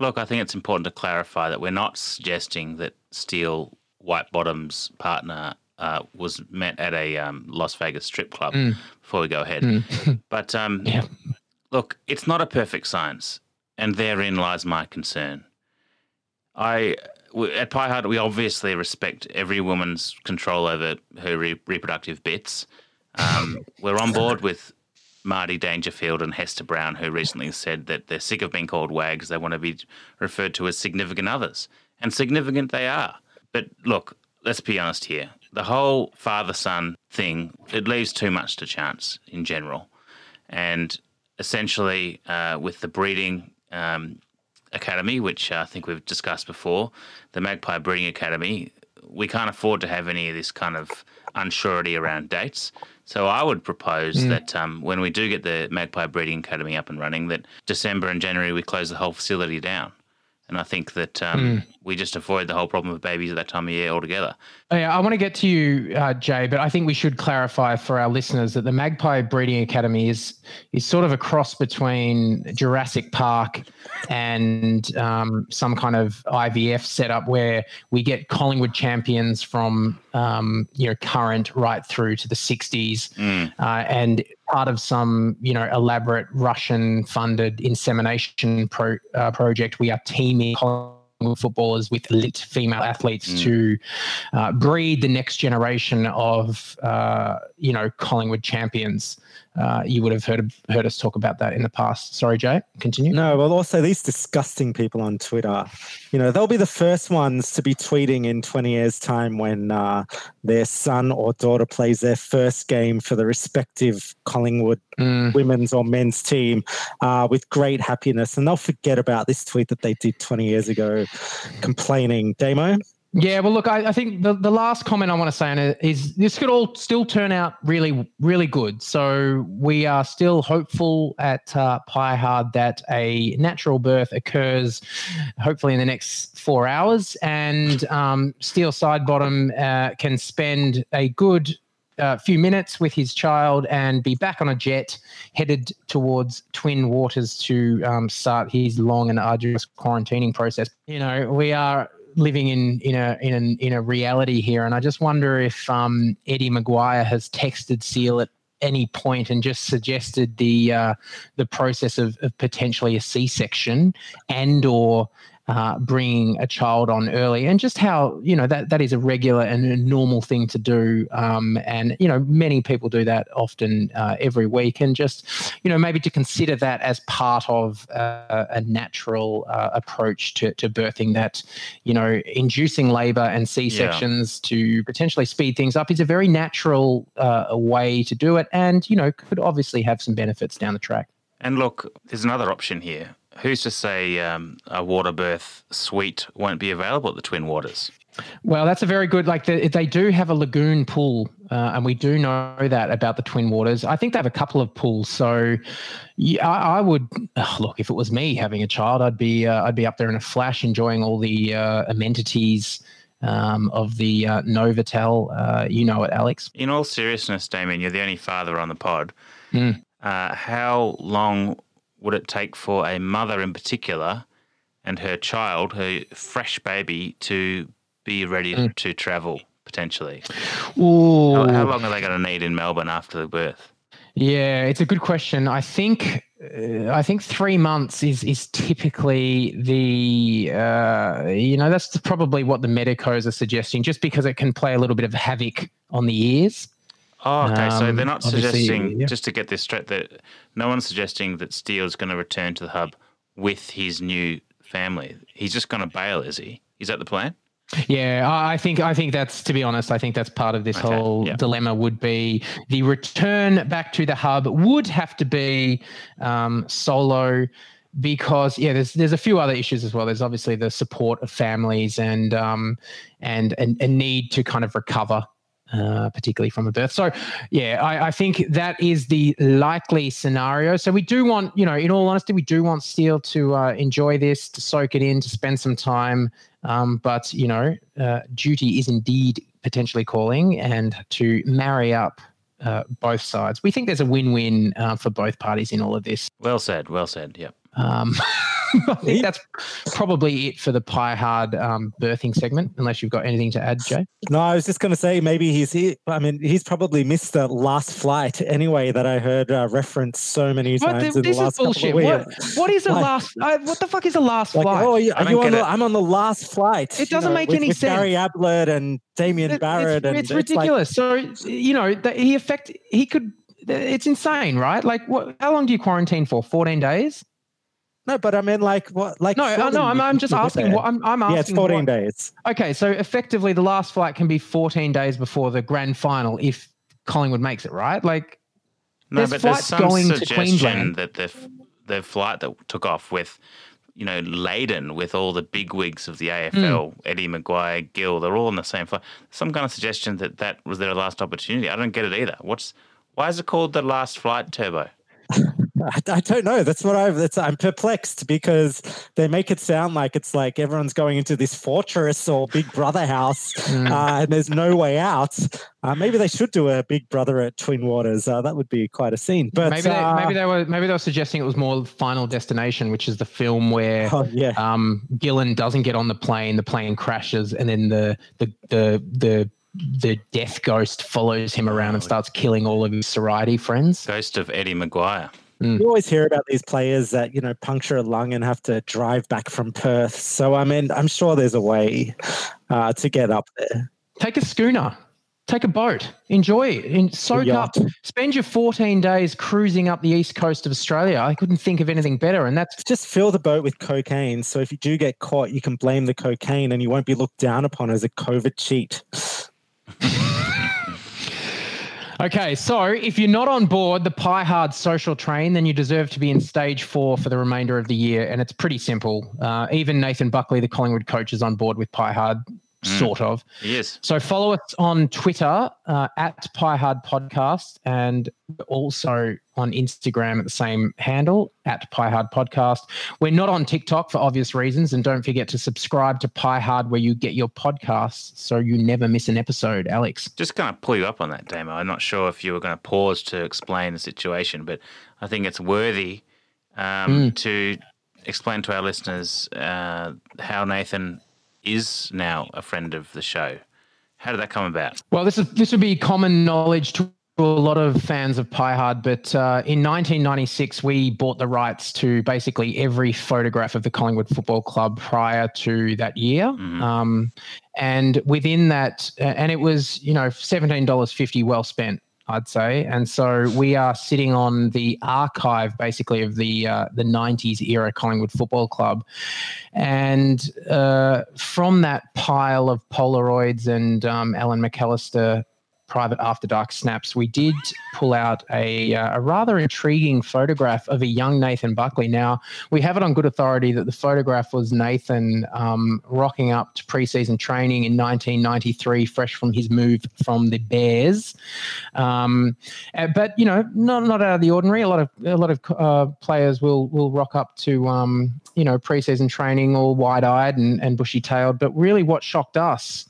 Look, I think it's important to clarify that we're not suggesting that Steele White Bottom's partner uh, was met at a um, Las Vegas strip club Mm. before we go ahead. Mm. But um, Yeah. look, it's not a perfect science, and therein lies my concern. I at Pie Hard, we obviously respect every woman's control over her re- reproductive bits. Um, we're on board with Mardi Dangerfield and Hester Brown, who recently said that they're sick of being called wags. They want to be referred to as significant others, and significant they are. But look, let's be honest here. The whole father-son thing it leaves too much to chance in general, and essentially uh, with the breeding um, academy, which I think we've discussed before, the Magpie Breeding Academy, we can't afford to have any of this kind of unsurety around dates. So I would propose Mm. that um, when we do get the Magpie Breeding Academy up and running, that December and January we close the whole facility down. And I think that um, Mm. we just avoid the whole problem of babies at that time of year altogether. Oh, Yeah, I want to get to you, uh, Jay, but I think we should clarify for our listeners that the Magpie Breeding Academy is is sort of a cross between Jurassic Park and um, some kind of IVF setup where we get Collingwood champions from um, you know current right through to the '60s, Mm. uh, and part of some you know elaborate Russian-funded insemination pro, uh, project. We are teaming. Collingwood Footballers with elite female athletes Mm. to uh, breed the next generation of uh, you know Collingwood champions. Uh, you would have heard heard us talk about that in the past. Sorry, Jay. Continue. No, well, also these disgusting people on Twitter, you know, they'll be the first ones to be tweeting in 20 years' time when uh, their son or daughter plays their first game for the respective Collingwood Mm. women's or men's team uh, with great happiness. And they'll forget about this tweet that they did 20 years ago complaining. Damo? Yeah, well, look, I, I think the, the last comment I want to say on it is this could all still turn out really, really good. So we are still hopeful at uh, Pie Hard that a natural birth occurs, hopefully in the next four hours, and um, Steele Sidebottom uh, can spend a good uh, few minutes with his child and be back on a jet headed towards Twin Waters to um, start his long and arduous quarantining process. You know, we are living in in a in a, in a reality here, and I just wonder if um, Eddie McGuire has texted Seal at any point and just suggested the uh, the process of, of potentially a C section and or uh, bringing a child on early and just how you know that that is a regular and a normal thing to do um, and you know many people do that often uh, every week and just you know maybe to consider that as part of uh, a natural uh, approach to, to birthing that you know inducing labor and c sections to potentially speed things up is a very natural uh, way to do it and you know could obviously have some benefits down the track And look, there's another option here. Who's to say um, a water birth suite won't be available at the Twin Waters? Well, that's a very good. Like the, they do have a lagoon pool, uh, and we do know that about the Twin Waters. I think they have a couple of pools. So, yeah, I, I would look if it was me having a child, I'd be uh, I'd be up there in a flash, enjoying all the uh, amenities um, of the uh, Novotel. Uh, you know it, Alex. In all seriousness, Damien, you're the only father on the pod. Mm. Uh, how long would it take for a mother in particular and her child, her fresh baby, to be ready Mm. to travel potentially? Ooh. How, how long are they going to need in Melbourne after the birth? Yeah, it's a good question. I think uh, I think three months is is typically the uh, you know that's probably what the medicos are suggesting, just because it can play a little bit of havoc on the ears. Oh, okay. so Um, they're not obviously, suggesting, yeah. just to get this straight, that no one's suggesting that Steele's going to return to the hub with his new family. He's just going to bail, is he? Is that the plan? Yeah, I I think I think that's to be honest. I think that's part of this Okay, whole yeah. dilemma. Would be the return back to the hub would have to be um, solo. because yeah, there's there's a few other issues as well. There's obviously the support of families and um, and and a need to kind of recover uh, particularly from a birth. So, yeah, I, I, think that is the likely scenario. So, we do want, you know, in all honesty, we do want Steele to uh, enjoy this, to soak it in, to spend some time. Um, but, you know, uh, duty is indeed potentially calling and to marry up uh, both sides. We think there's a win win uh, for both parties in all of this. Well said. Well said. Yep. Um, I think that's probably it for the pie hard um, birthing segment, unless you've got anything to add, Jay. No, I was just going to say maybe he's he, I mean, he's probably missed the last flight anyway that I heard uh, referenced so many what, times. The, this is bullshit. What, what is the like, last? Uh, what the fuck is the last like, flight? Oh, yeah, are you on the, I'm on the last flight. It doesn't you know, make with, any with sense. Gary Ablett and Damien it, Barrett. It's, and it's ridiculous. Like, so you know that he affect he could. It's insane, right? Like, what? How long do you quarantine for? Fourteen days. No, but I mean, like what? Like no, uh, no. I'm, I'm just asking. What, I'm, I'm asking. Yeah, it's 14 what, days. Okay, so effectively, the last flight can be 14 days before the grand final if Collingwood makes it, right? Like, no, there's but flights there's some going to suggestion Queensland. that the the flight that took off with, you know, laden with all the big wigs of the AFL, Hmm. Eddie McGuire, Gill, they're all on the same flight. Some kind of suggestion that that was their last opportunity. I don't get it either. What's why is it called the last flight turbo? I, I, don't know. That's what I've. That's, I'm perplexed because they make it sound like it's like everyone's going into this fortress or Big Brother house, Mm. uh, and there's no way out. Uh, maybe they should do a Big Brother at Twin Waters. Uh, that would be quite a scene. But maybe they, uh, maybe they were maybe they were suggesting it was more Final Destination, which is the film where oh, yeah. um, Gillon doesn't get on the plane, the plane crashes, and then the the the the the death ghost follows him around and starts killing all of his sorority friends. Ghost of Eddie McGuire. Mm. You always hear about these players that you know puncture a lung and have to drive back from Perth. So I mean, I'm sure there's a way uh, to get up there. Take a schooner. Take a boat, enjoy it, and soak up. Spend your 14 days cruising up the east coast of Australia. I couldn't think of anything better, and that's just fill the boat with cocaine. So if you do get caught, you can blame the cocaine, and you won't be looked down upon as a COVID cheat. Okay, so if you're not on board the Pie Hard social train, then you deserve to be in stage four for the remainder of the year. And it's pretty simple. Uh, even Nathan Buckley, the Collingwood coach, is on board with Pie Hard, sort of. Yes. So follow us on Twitter uh, at Pie Hard Podcast and also on Instagram at the same handle at Pie Hard Podcast. We're not on TikTok for obvious reasons, and don't forget to subscribe to Pie Hard where you get your podcasts so you never miss an episode. Alex, just going to pull you up on that, Damo. I'm not sure if you were going to pause to explain the situation, but I think it's worthy um, mm. to explain to our listeners uh, how Nathan is now a friend of the show. How did that come about? Well, this is this would be common knowledge to a lot of fans of Pie Hard, but uh, in 1996 we bought the rights to basically every photograph of the Collingwood Football Club prior to that year, mm-hmm. um, and within that, and it was you know seventeen dollars fifty well spent. I'd say, and so we are sitting on the archive, basically, of the uh, the '90s era Collingwood Football Club, and uh, from that pile of Polaroids and um, Allan McAlister private after dark snaps, we did pull out a, uh, a rather intriguing photograph of a young Nathan Buckley. Now, we have it on good authority that the photograph was Nathan um, rocking up to preseason training in 1993, fresh from his move from the Bears. Um, uh, but you know, not not out of the ordinary. A lot of a lot of uh, players will will rock up to um, you know preseason training all wide eyed and, and bushy tailed. But really, what shocked us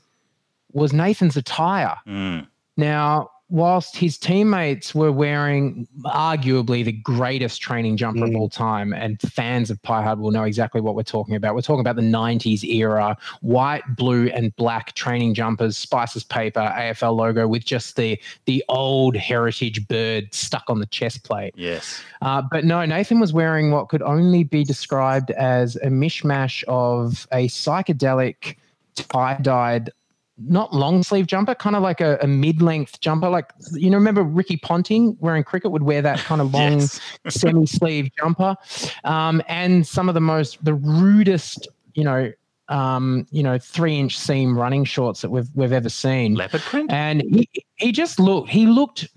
was Nathan's attire. Mm. Now, whilst his teammates were wearing arguably the greatest training jumper mm. of all time, and fans of Pie Hard will know exactly what we're talking about. We're talking about the 90s era white, blue, and black training jumpers, Spicers paper, AFL logo with just the, the old heritage bird stuck on the chest plate. Yes. Uh, but no, Nathan was wearing what could only be described as a mishmash of a psychedelic tie dyed not long sleeve jumper, kind of like a, a mid length jumper. Like, you know, remember Ricky Ponting wearing cricket would wear that kind of long semi sleeve jumper. Um, and some of the most, the rudest, you know, um, you know, three inch seam running shorts that we've we've ever seen. Leopard print. And he he just looked he looked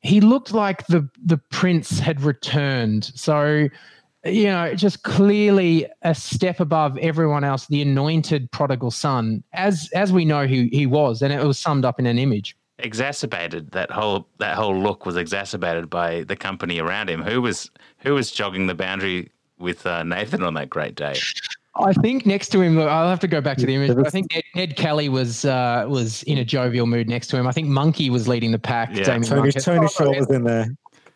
he looked like the the prince had returned. So you know, just clearly a step above everyone else, the anointed prodigal son, as as we know who he was, and it was summed up in an image. Exacerbated that whole that whole look was exacerbated by the company around him. Who was who was jogging the boundary with uh, Nathan on that great day? I think next to him, I'll have to go back to the image. I think Ned, Ned Kelly was uh, was in a jovial mood next to him. I think Monkey was leading the pack. Yeah. Tony, Tony Shaw was in there.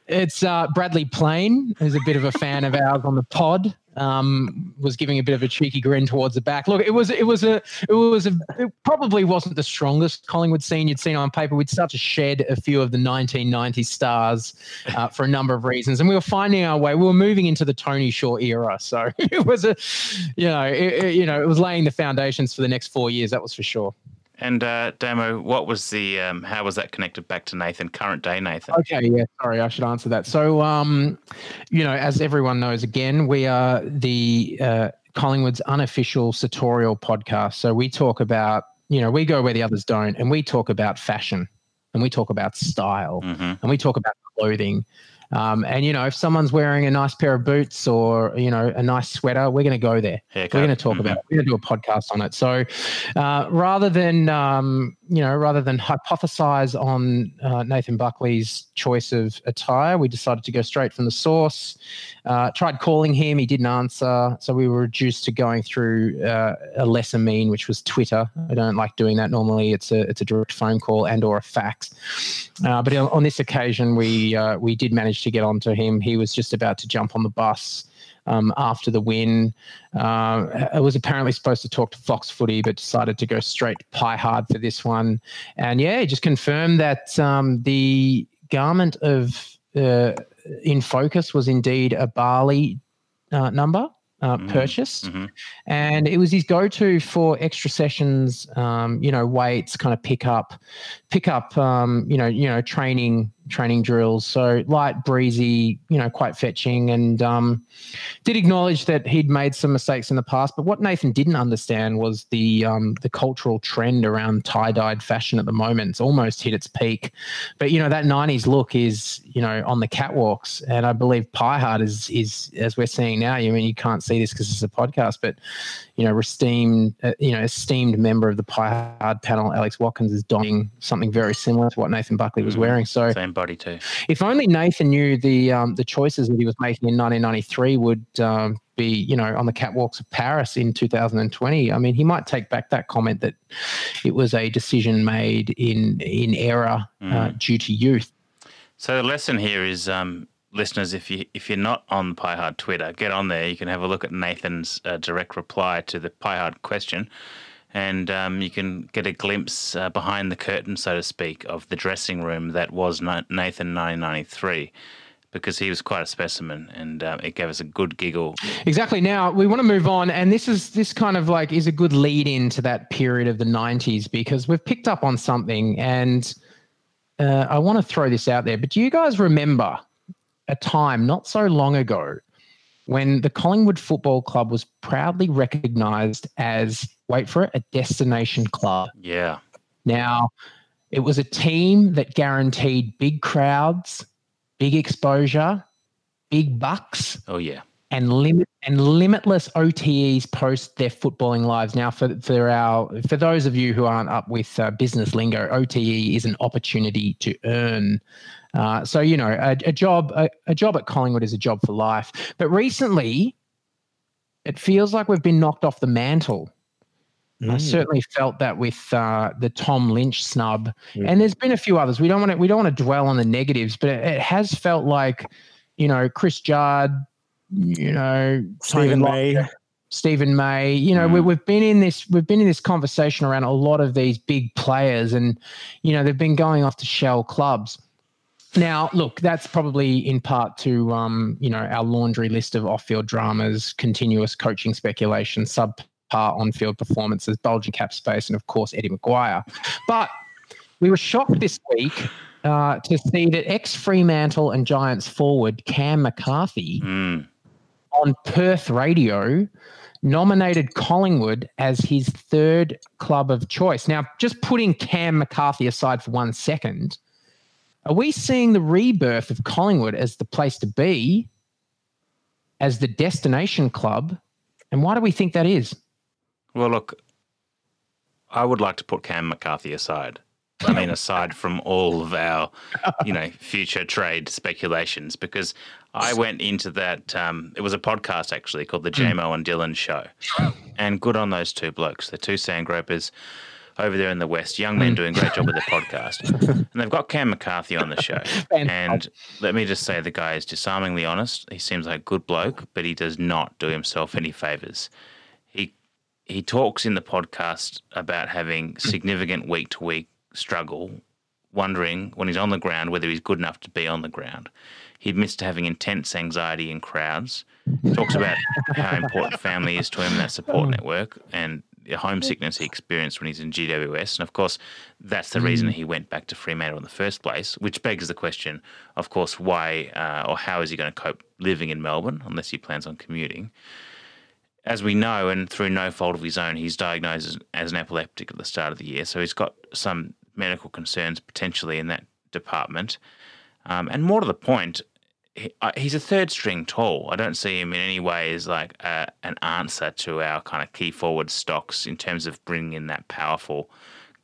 It's uh, Bradley Plain, who's a bit of a fan of ours on the pod. Um, was giving a bit of a cheeky grin towards the back. Look, it was it was a it was a it probably wasn't the strongest Collingwood scene you'd seen on paper. We'd start to shed a few of the 1990 stars uh, for a number of reasons, and we were finding our way. We were moving into the Tony Shaw era, so it was a you know it, it, you know it was laying the foundations for the next four years. That was for sure. And uh, Damo, what was the um, how was that connected back to Nathan? Current day Nathan. Okay, yeah, sorry, I should answer that. So, um, you know, as everyone knows, again, we are the uh, Collingwood's unofficial sartorial podcast. So we talk about, you know, we go where the others don't, and we talk about fashion, and we talk about style, mm-hmm. and we talk about clothing. Um, and you know, if someone's wearing a nice pair of boots or you know a nice sweater, we're going to go there. Haircut. We're going to talk Mhm. about. It. We're going to do a podcast on it. So uh, rather than um, you know, rather than hypothesize on uh, Nathan Buckley's choice of attire, we decided to go straight from the source. Uh, tried calling him, he didn't answer, so we were reduced to going through uh, a lesser mean, which was Twitter. I don't like doing that normally. It's a it's a direct phone call and or a fax. Uh, but on on this occasion, we uh, we did manage to get onto him. He was just about to jump on the bus. Um, after the win, uh, I was apparently supposed to talk to Fox Footy, but decided to go straight pie hard for this one. And yeah, just confirmed that um, the garment of uh, in focus was indeed a Bali uh, number uh, purchased, Mm-hmm. and it was his go-to for extra sessions. Um, you know, weights, kind of pick up, pick up. Um, you know, you know, training training drills. So light, breezy. You know, quite fetching, and um, did acknowledge that he'd made some mistakes in the past. But what Nathan didn't understand was the um, the cultural trend around tie-dyed fashion at the moment. It's almost hit its peak. But you know, that '90s look is you know on the catwalks, and I believe Pie Hard is is as we're seeing now. You mean you can't see this because it's a podcast, but you know, esteemed uh, you know esteemed member of the Pie Hard panel, Alex Watkins, is donning something very similar to what Nathan Buckley was wearing. So Same body too. if only Nathan knew the um, the choices that he was making in 1993 would um, be, you know, on the catwalks of Paris in 2020. I mean, he might take back that comment that it was a decision made in in error uh, due to youth. So the lesson here is, um, listeners, if you if you're not on Pie Hard Twitter, get on there. You can have a look at Nathan's uh, direct reply to the Pie Hard question, and um, you can get a glimpse uh, behind the curtain, so to speak, of the dressing room that was Nathan 1993. Because he was quite a specimen, and um, it gave us a good giggle. Exactly. Now we want to move on, and this is this kind of like is a good lead in to that period of the '90s because we've picked up on something, and uh, I want to throw this out there. But do you guys remember a time not so long ago when the Collingwood Football Club was proudly recognised as wait for it a destination club? Yeah. Now, it was a team that guaranteed big crowds, big exposure, big bucks, Oh yeah. and limit and limitless OTEs post their footballing lives. Now, for for our for those of you who aren't up with uh, business lingo, OTE is an opportunity to earn. Uh, so you know, a, a job a, a job at Collingwood is a job for life. But recently, it feels like we've been knocked off the mantle. I Mm. certainly felt that with uh, the Tom Lynch snub, and there's been a few others. We don't want to we don't want to dwell on the negatives, but it, it has felt like, you know, Chris Judd, you know, Steven May. Steven May. You know, we, we've been in this we've been in this conversation around a lot of these big players, and you know they've been going off to shell clubs. Now, look, that's probably in part to um, you know our laundry list of off-field dramas, continuous coaching speculation, subpar on-field performances, bulging cap space, and of course Eddie McGuire. But we were shocked this week uh, to see that ex-Fremantle and Giants forward Cam McCarthy on Perth Radio nominated Collingwood as his third club of choice. Now, just putting Cam McCarthy aside for one second, are we seeing the rebirth of Collingwood as the place to be? as the destination club. And why do we think that is? Well, look, I would like to put Cam McCarthy aside. I mean, aside from all of our, you know, future trade speculations, because I went into that. Um, it was a podcast actually called the JMO and Dylan Show, and good on those two blokes. They're two sandgropers over there in the West, young men hmm. doing a great job with their podcast, and they've got Cam McCarthy on the show. And let me just say, the guy is disarmingly honest. He seems like a good bloke, but he does not do himself any favors. He he talks in the podcast about having hmm. significant week to week struggle, wondering when he's on the ground whether he's good enough to be on the ground. He admits to having intense anxiety in crowds. He talks about how important family is to him, that support hmm. network, and the homesickness he experienced when he's in GWS. And of course, that's the reason he went back to Fremantle in the first place, which begs the question, of course, why uh, or how is he going to cope living in Melbourne unless he plans on commuting? as we know, and through no fault of his own, he's diagnosed as, as, an epileptic at the start of the year. So he's got some medical concerns potentially in that department. Um, and more to the point, he, uh, he's a third string tall. I don't see him in any way as like a, an answer to our kind of key forward stocks in terms of bringing in that powerful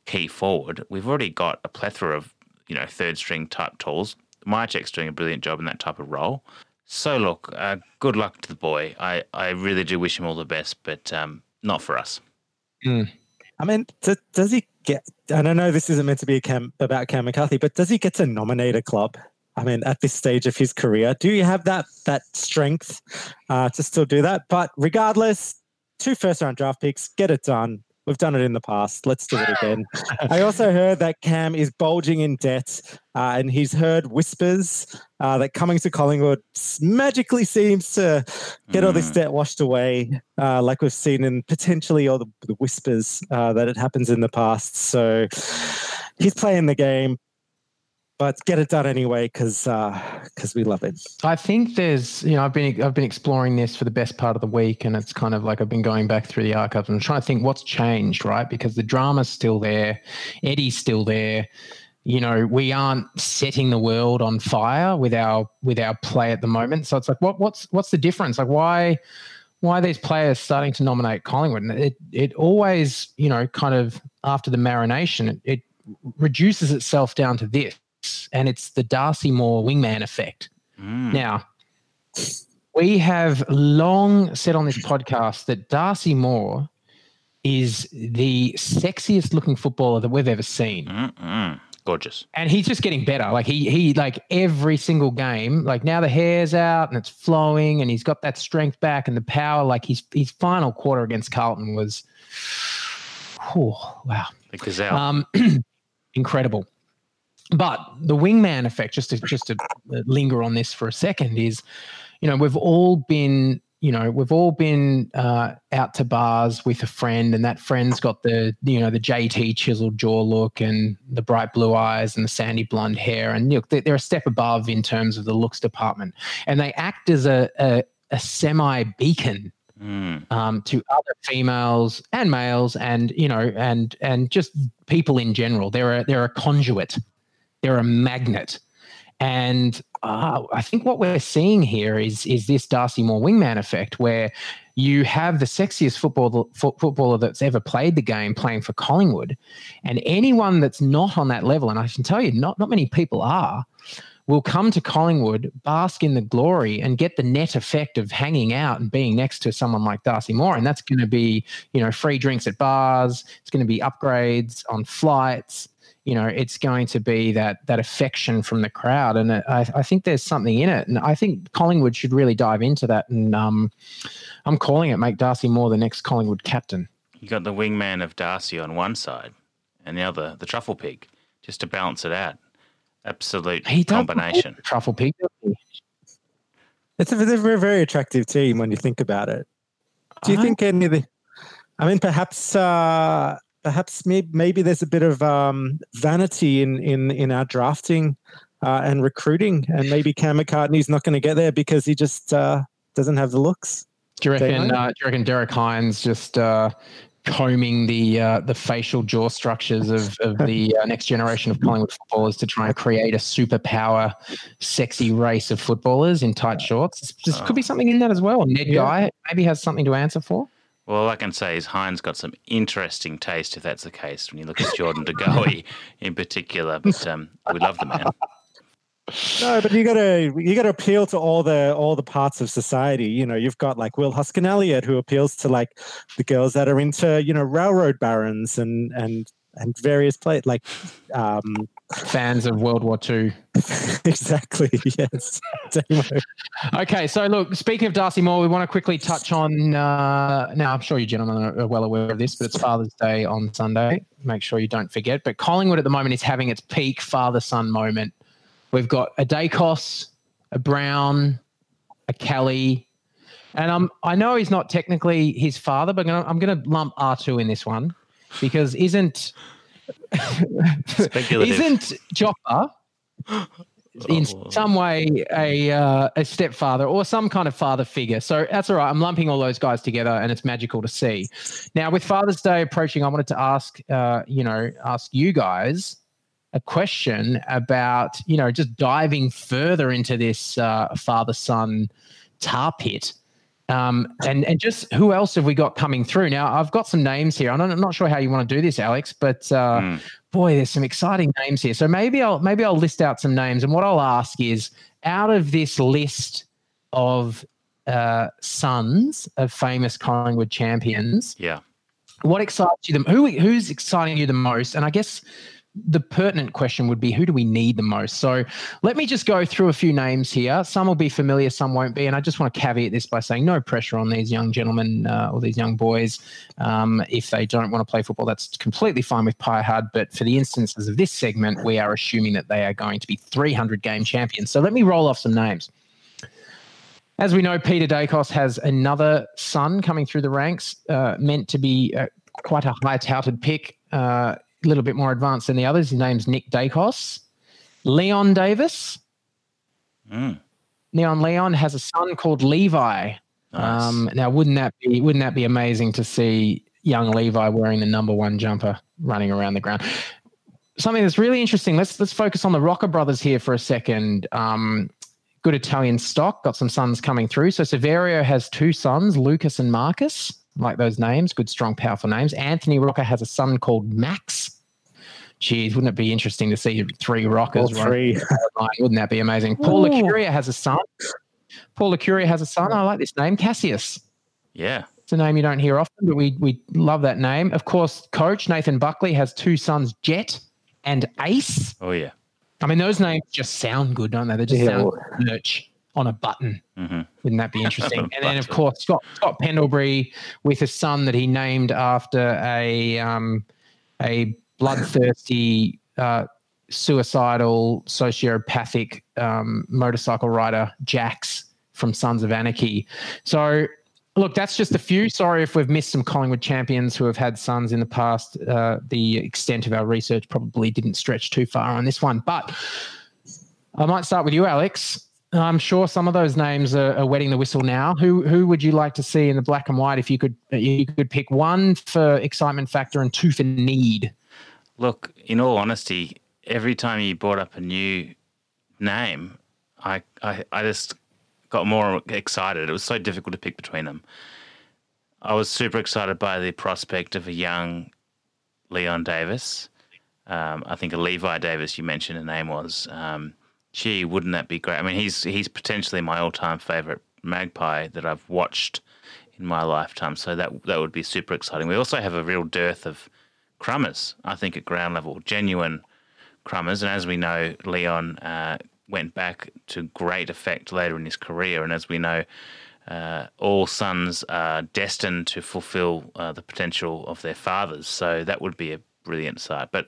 key forward. We've already got a plethora of you know third string type talls. Mihocek's doing a brilliant job in that type of role. So look, uh, good luck to the boy. I, I really do wish him all the best, but um, not for us. Mm. I mean, does, he get? And I know this isn't meant to be a cam, about Cam McCarthy, but does he get to nominate a club? I mean, at this stage of his career, do you have that that strength uh, to still do that? But regardless, two first round draft picks, get it done. We've done it in the past. Let's do it again. I also heard that Cam is bulging in debt, uh, and he's heard whispers uh, that coming to Collingwood magically seems to get all this debt washed away, uh, like we've seen in potentially all the, the whispers uh, that it happens in the past. So he's playing the game but get it done anyway because because uh, we love it. I think there's you know I've been I've been exploring this for the best part of the week, and it's kind of like I've been going back through the archives and trying to think what's changed, right? Because the drama's still there, Eddie's still there. You know, we aren't setting the world on fire with our with our play at the moment. So it's like, what what's what's the difference? Like, why why these players starting to nominate Collingwood? And it it always you know kind of after the marination, it, it reduces itself down to this and it's the Darcy Moore wingman effect. Mm. Now, we have long said on this podcast that Darcy Moore is the sexiest looking footballer that we've ever seen. Mm-mm. Gorgeous. And he's just getting better. Like he he like every single game, like now the hair's out and it's flowing and he's got that strength back and the power. Like his his final quarter against Carlton was oh wow. The gazelle. Um incredible but the wingman effect, just to just to linger on this for a second, is you know we've all been you know we've all been uh, out to bars with a friend, and that friend's got the you know the JT chiseled jaw look and the bright blue eyes and the sandy blonde hair, and look they're a step above in terms of the looks department, and they act as a, a, a semi beacon Mm. Um, to other females and males, and you know, and and just people in general. They're a they're a conduit they're a magnet. And uh, I think what we're seeing here is is this Darcy Moore wingman effect, where you have the sexiest football, footballer that's ever played the game playing for Collingwood, and anyone that's not on that level, and I can tell you, not not many people are, will come to Collingwood, bask in the glory, and get the net effect of hanging out and being next to someone like Darcy Moore, and that's going to be you know free drinks at bars, it's going to be upgrades on flights you know it's going to be that that affection from the crowd. And I, I, think there's something in it. And i think collingwood should really dive into that. And um, i'm calling it make darcy moore the next collingwood captain. You got the wingman of darcy on one side and the other the truffle pig just to balance it out. Absolute he combination. truffle pig it's a, it's a very attractive team when you think about it. Do you I, think any of the i mean perhaps uh perhaps maybe, maybe there's a bit of um, vanity in in in our drafting uh, and recruiting, and maybe Cam McCarthy's not going to get there because he just uh, doesn't have the looks. Do you reckon? Uh, do you reckon Derek Hine's just uh, combing the uh, the facial jaw structures of, of the uh, next generation of Collingwood footballers to try and create a superpower, sexy race of footballers in tight shorts. There could be something in that as well. Ned Yeah. Guy maybe has something to answer for. Well, all I can say is Hine's got some interesting taste, if that's the case, when you look at Jordan De Goey in particular. But um, we love the man. No, but you gotta you gotta appeal to all the all the parts of society. You know, you've got like Will Hoskin-Elliott who appeals to like the girls that are into you know railroad barons and and and various play like um Fans of World War II. exactly yes. Okay, so look, speaking of Darcy Moore, we want to quickly touch on. Uh, now, I'm sure you gentlemen are well aware of this, but it's Father's Day on Sunday. Make sure you don't forget. But Collingwood at the moment is having its peak father son moment. We've got a Daicos, a Brown, a Kelly, and I'm, I know he's not technically his father, but I'm going to lump R2 in this one because isn't. Speculative. Isn't Joppa in some way a uh, a stepfather or some kind of father figure. So that's all right. I'm lumping all those guys together, and it's magical to see. Now, with Father's Day approaching, I wanted to ask, uh, you know, ask you guys a question about, you know, just diving further into this uh, father son tar pit. Um, and and just who else have we got coming through? Now I've got some names here. I'm not, I'm not sure how you want to do this, Alex, but uh, boy, there's some exciting names here. So maybe I'll maybe I'll list out some names, and what I'll ask is, out of this list of uh, sons of famous Collingwood champions, Yeah. what excites you the who who's exciting you the most? And I guess the pertinent question would be who do we need the most? So let me just go through a few names here. Some will be familiar, some won't be. And I just want to caveat this by saying no pressure on these young gentlemen uh, or these young boys. Um, if they don't want to play football, that's completely fine with Pie Hard. But for the instances of this segment, we are assuming that they are going to be 300 game champions. So let me roll off some names. As we know, Peter Daicos has another son coming through the ranks, uh, meant to be uh, quite a high touted pick, uh, a little bit more advanced than the others. His name's Nick Daicos. Leon Davis. Mm. Leon Leon has a son called Levi. Um, now, wouldn't that be wouldn't that be amazing to see young Levi wearing the number one jumper running around the ground? Something that's really interesting. Let's let's focus on the Rocca brothers here for a second. Um, good Italian stock, got some sons coming through. So Saverio has two sons, Lucas and Marcus. Like those names, good, strong, powerful names. Anthony Rocca has a son called Max. Geez, wouldn't it be interesting to see three Roccas? All three. running? Wouldn't that be amazing? Paul Licuria has a son. Paul Licuria has a son. I like this name, Cassius. Yeah. It's a name you don't hear often, but we we love that name. Of course, coach Nathan Buckley has two sons, Jet and Ace. Oh, yeah. I mean, those names just sound good, don't they? They just Yeah, sound well- merch on a button. hmm Wouldn't that be interesting? And then, of course, Scott Scott Pendlebury with a son that he named after a um, a bloodthirsty, uh, suicidal, sociopathic um, motorcycle rider, Jax from Sons of Anarchy. So. Look, that's just a few. Sorry if we've missed some Collingwood champions who have had sons in the past. Uh, the extent of our research probably didn't stretch too far on this one. But I might start with you, Alex. I'm sure some of those names are, are wetting the whistle now. Who who would you like to see in the black and white if you could you could pick one for excitement factor and two for need? Look, in all honesty, every time you brought up a new name, I, I, I just got more excited. It was so difficult to pick between them. I was super excited by the prospect of a young Leon Davis. Um, I think a Levi Davis, you mentioned a name was. Um, gee, wouldn't that be great? I mean, he's he's potentially my all-time favorite magpie that I've watched in my lifetime. So that that would be super exciting. We also have a real dearth of crummers, I think, at ground level, genuine crummers. And as we know, Leon uh, went back to great effect later in his career. And as we know, uh, all sons are destined to fulfill uh, the potential of their fathers. So that would be a brilliant sight. But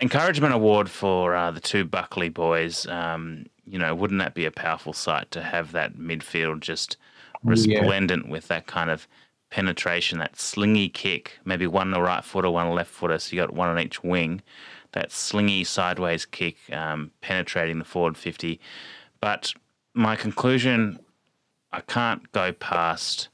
encouragement award for uh, the two Buckley boys. Um, you know, wouldn't that be a powerful sight to have that midfield just Yeah. resplendent with that kind of penetration, that slingy kick, maybe one on the right footer, one a left footer, so you got one on each wing. That slingy sideways kick um, penetrating the forward 50. But my conclusion, I can't go past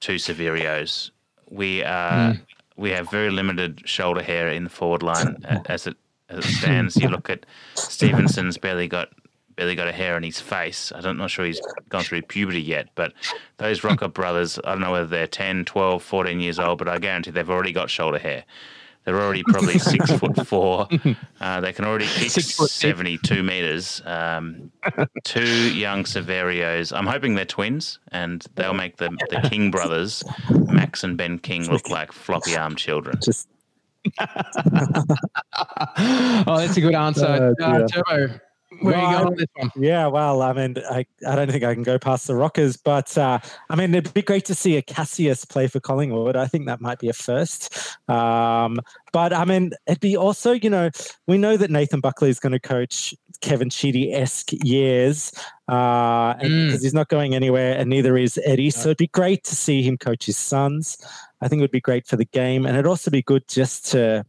two Saverios we uh, we have very limited shoulder hair in the forward line as it as it stands. You look at Stephenson's barely got barely got a hair on his face. I'm not sure he's gone through puberty yet, but those Rocca brothers, I don't know whether they're 10, 12, 14 years old, but I guarantee they've already got shoulder hair. They're already probably six foot four. Uh, they can already kick 72 meters. Um, two young Saverios. I'm hoping they're twins, and they'll make the, the King brothers, Max and Ben King, look like floppy arm children. Just oh, that's a good answer. Uh, uh. Turbo, where are you going with this one? Yeah, well, I mean, I, I don't think I can go past the Roccas, but uh, I mean, it'd be great to see a Cassius play for Collingwood. I think that might be a first. Um, but I mean, it'd be also, you know, we know that Nathan Buckley is going to coach Kevin Sheedy esque years uh, Mm. because he's not going anywhere, and neither is Eddie. So it'd be great to see him coach his sons. I think it would be great for the game, and it'd also be good just to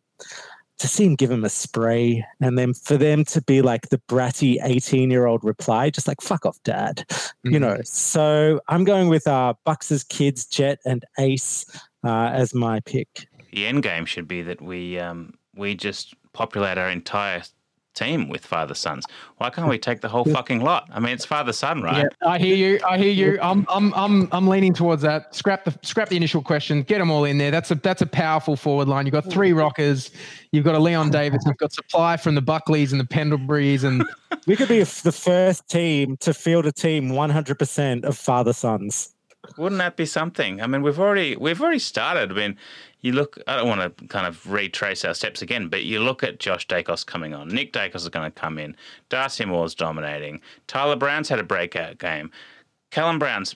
to see him give him a spray and then for them to be like the bratty 18 year old reply just like fuck off dad. You know so i'm going with uh bucks's kids jet and ace uh, as my pick. The end game should be that we um, we just populate our entire team with father sons. Why can't we take the whole fucking lot? I mean, it's father son, right? Yeah, I hear you. I hear you. I'm, I'm, I'm, I'm leaning towards that. Scrap the, scrap the initial question. Get them all in there. That's a, that's a powerful forward line. You've got three Roccas. You've got a Leon Davis. You've got supply from the Buckleys and the Pendleburys, and we could be the first team to field a team 100% of father sons Wouldn't that be something? I mean, we've already we've already started. I mean, you look. I don't want to kind of retrace our steps again, but you look at Josh Daicos coming on. Nick Daicos is going to come in. Darcy Moore's dominating. Tyler Brown's had a breakout game. Callum Brown's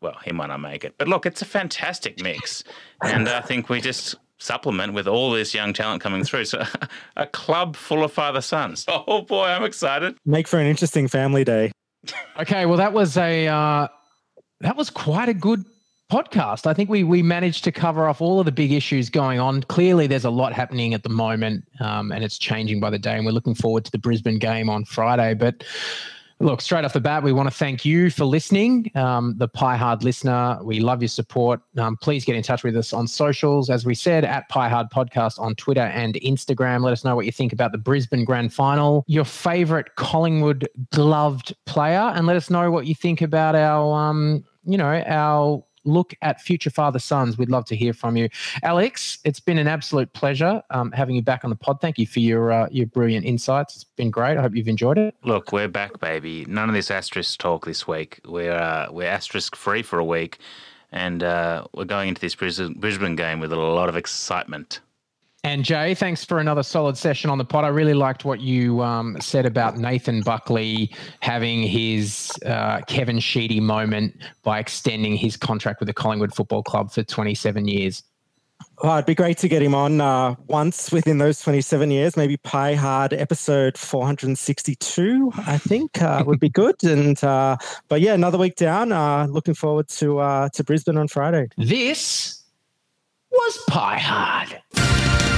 well, he might not make it, but look, it's a fantastic mix, and I think we just supplement with all this young talent coming through. So, a club full of father sons. Oh boy, I'm excited. make for an interesting family day okay. Well, that was a, uh, that was quite a good podcast. I think we we managed to cover off all of the big issues going on. Clearly, there's a lot happening at the moment, um, and it's changing by the day. And we're looking forward to the Brisbane game on Friday. But look, straight off the bat, we want to thank you for listening, um, the Pie Hard listener. We love your support. Um, please get in touch with us on socials, as we said, at Pie Hard Podcast on Twitter and Instagram. Let us know what you think about the Brisbane Grand Final, your favorite Collingwood gloved player, and let us know what you think about our, um, you know, our look at future father sons. We'd love to hear from you, Alex. It's been an absolute pleasure um, having you back on the pod. Thank you for your uh, your brilliant insights. It's been great. I hope you've enjoyed it. Look, we're back, baby. None of this asterisk talk this week. We're uh, we're asterisk free for a week, and uh, we're going into this Brisbane game with a lot of excitement. And Jay, thanks for another solid session on the pod. I really liked what you um, said about Nathan Buckley having his uh, Kevin Sheedy moment by extending his contract with the Collingwood Football Club for 27 years. Well, it'd be great to get him on uh, once within those 27 years, maybe Pie Hard episode 462, I think uh, would be good. And uh, but yeah, another week down. Uh, looking forward to uh, to Brisbane on Friday. This was Pie Hard.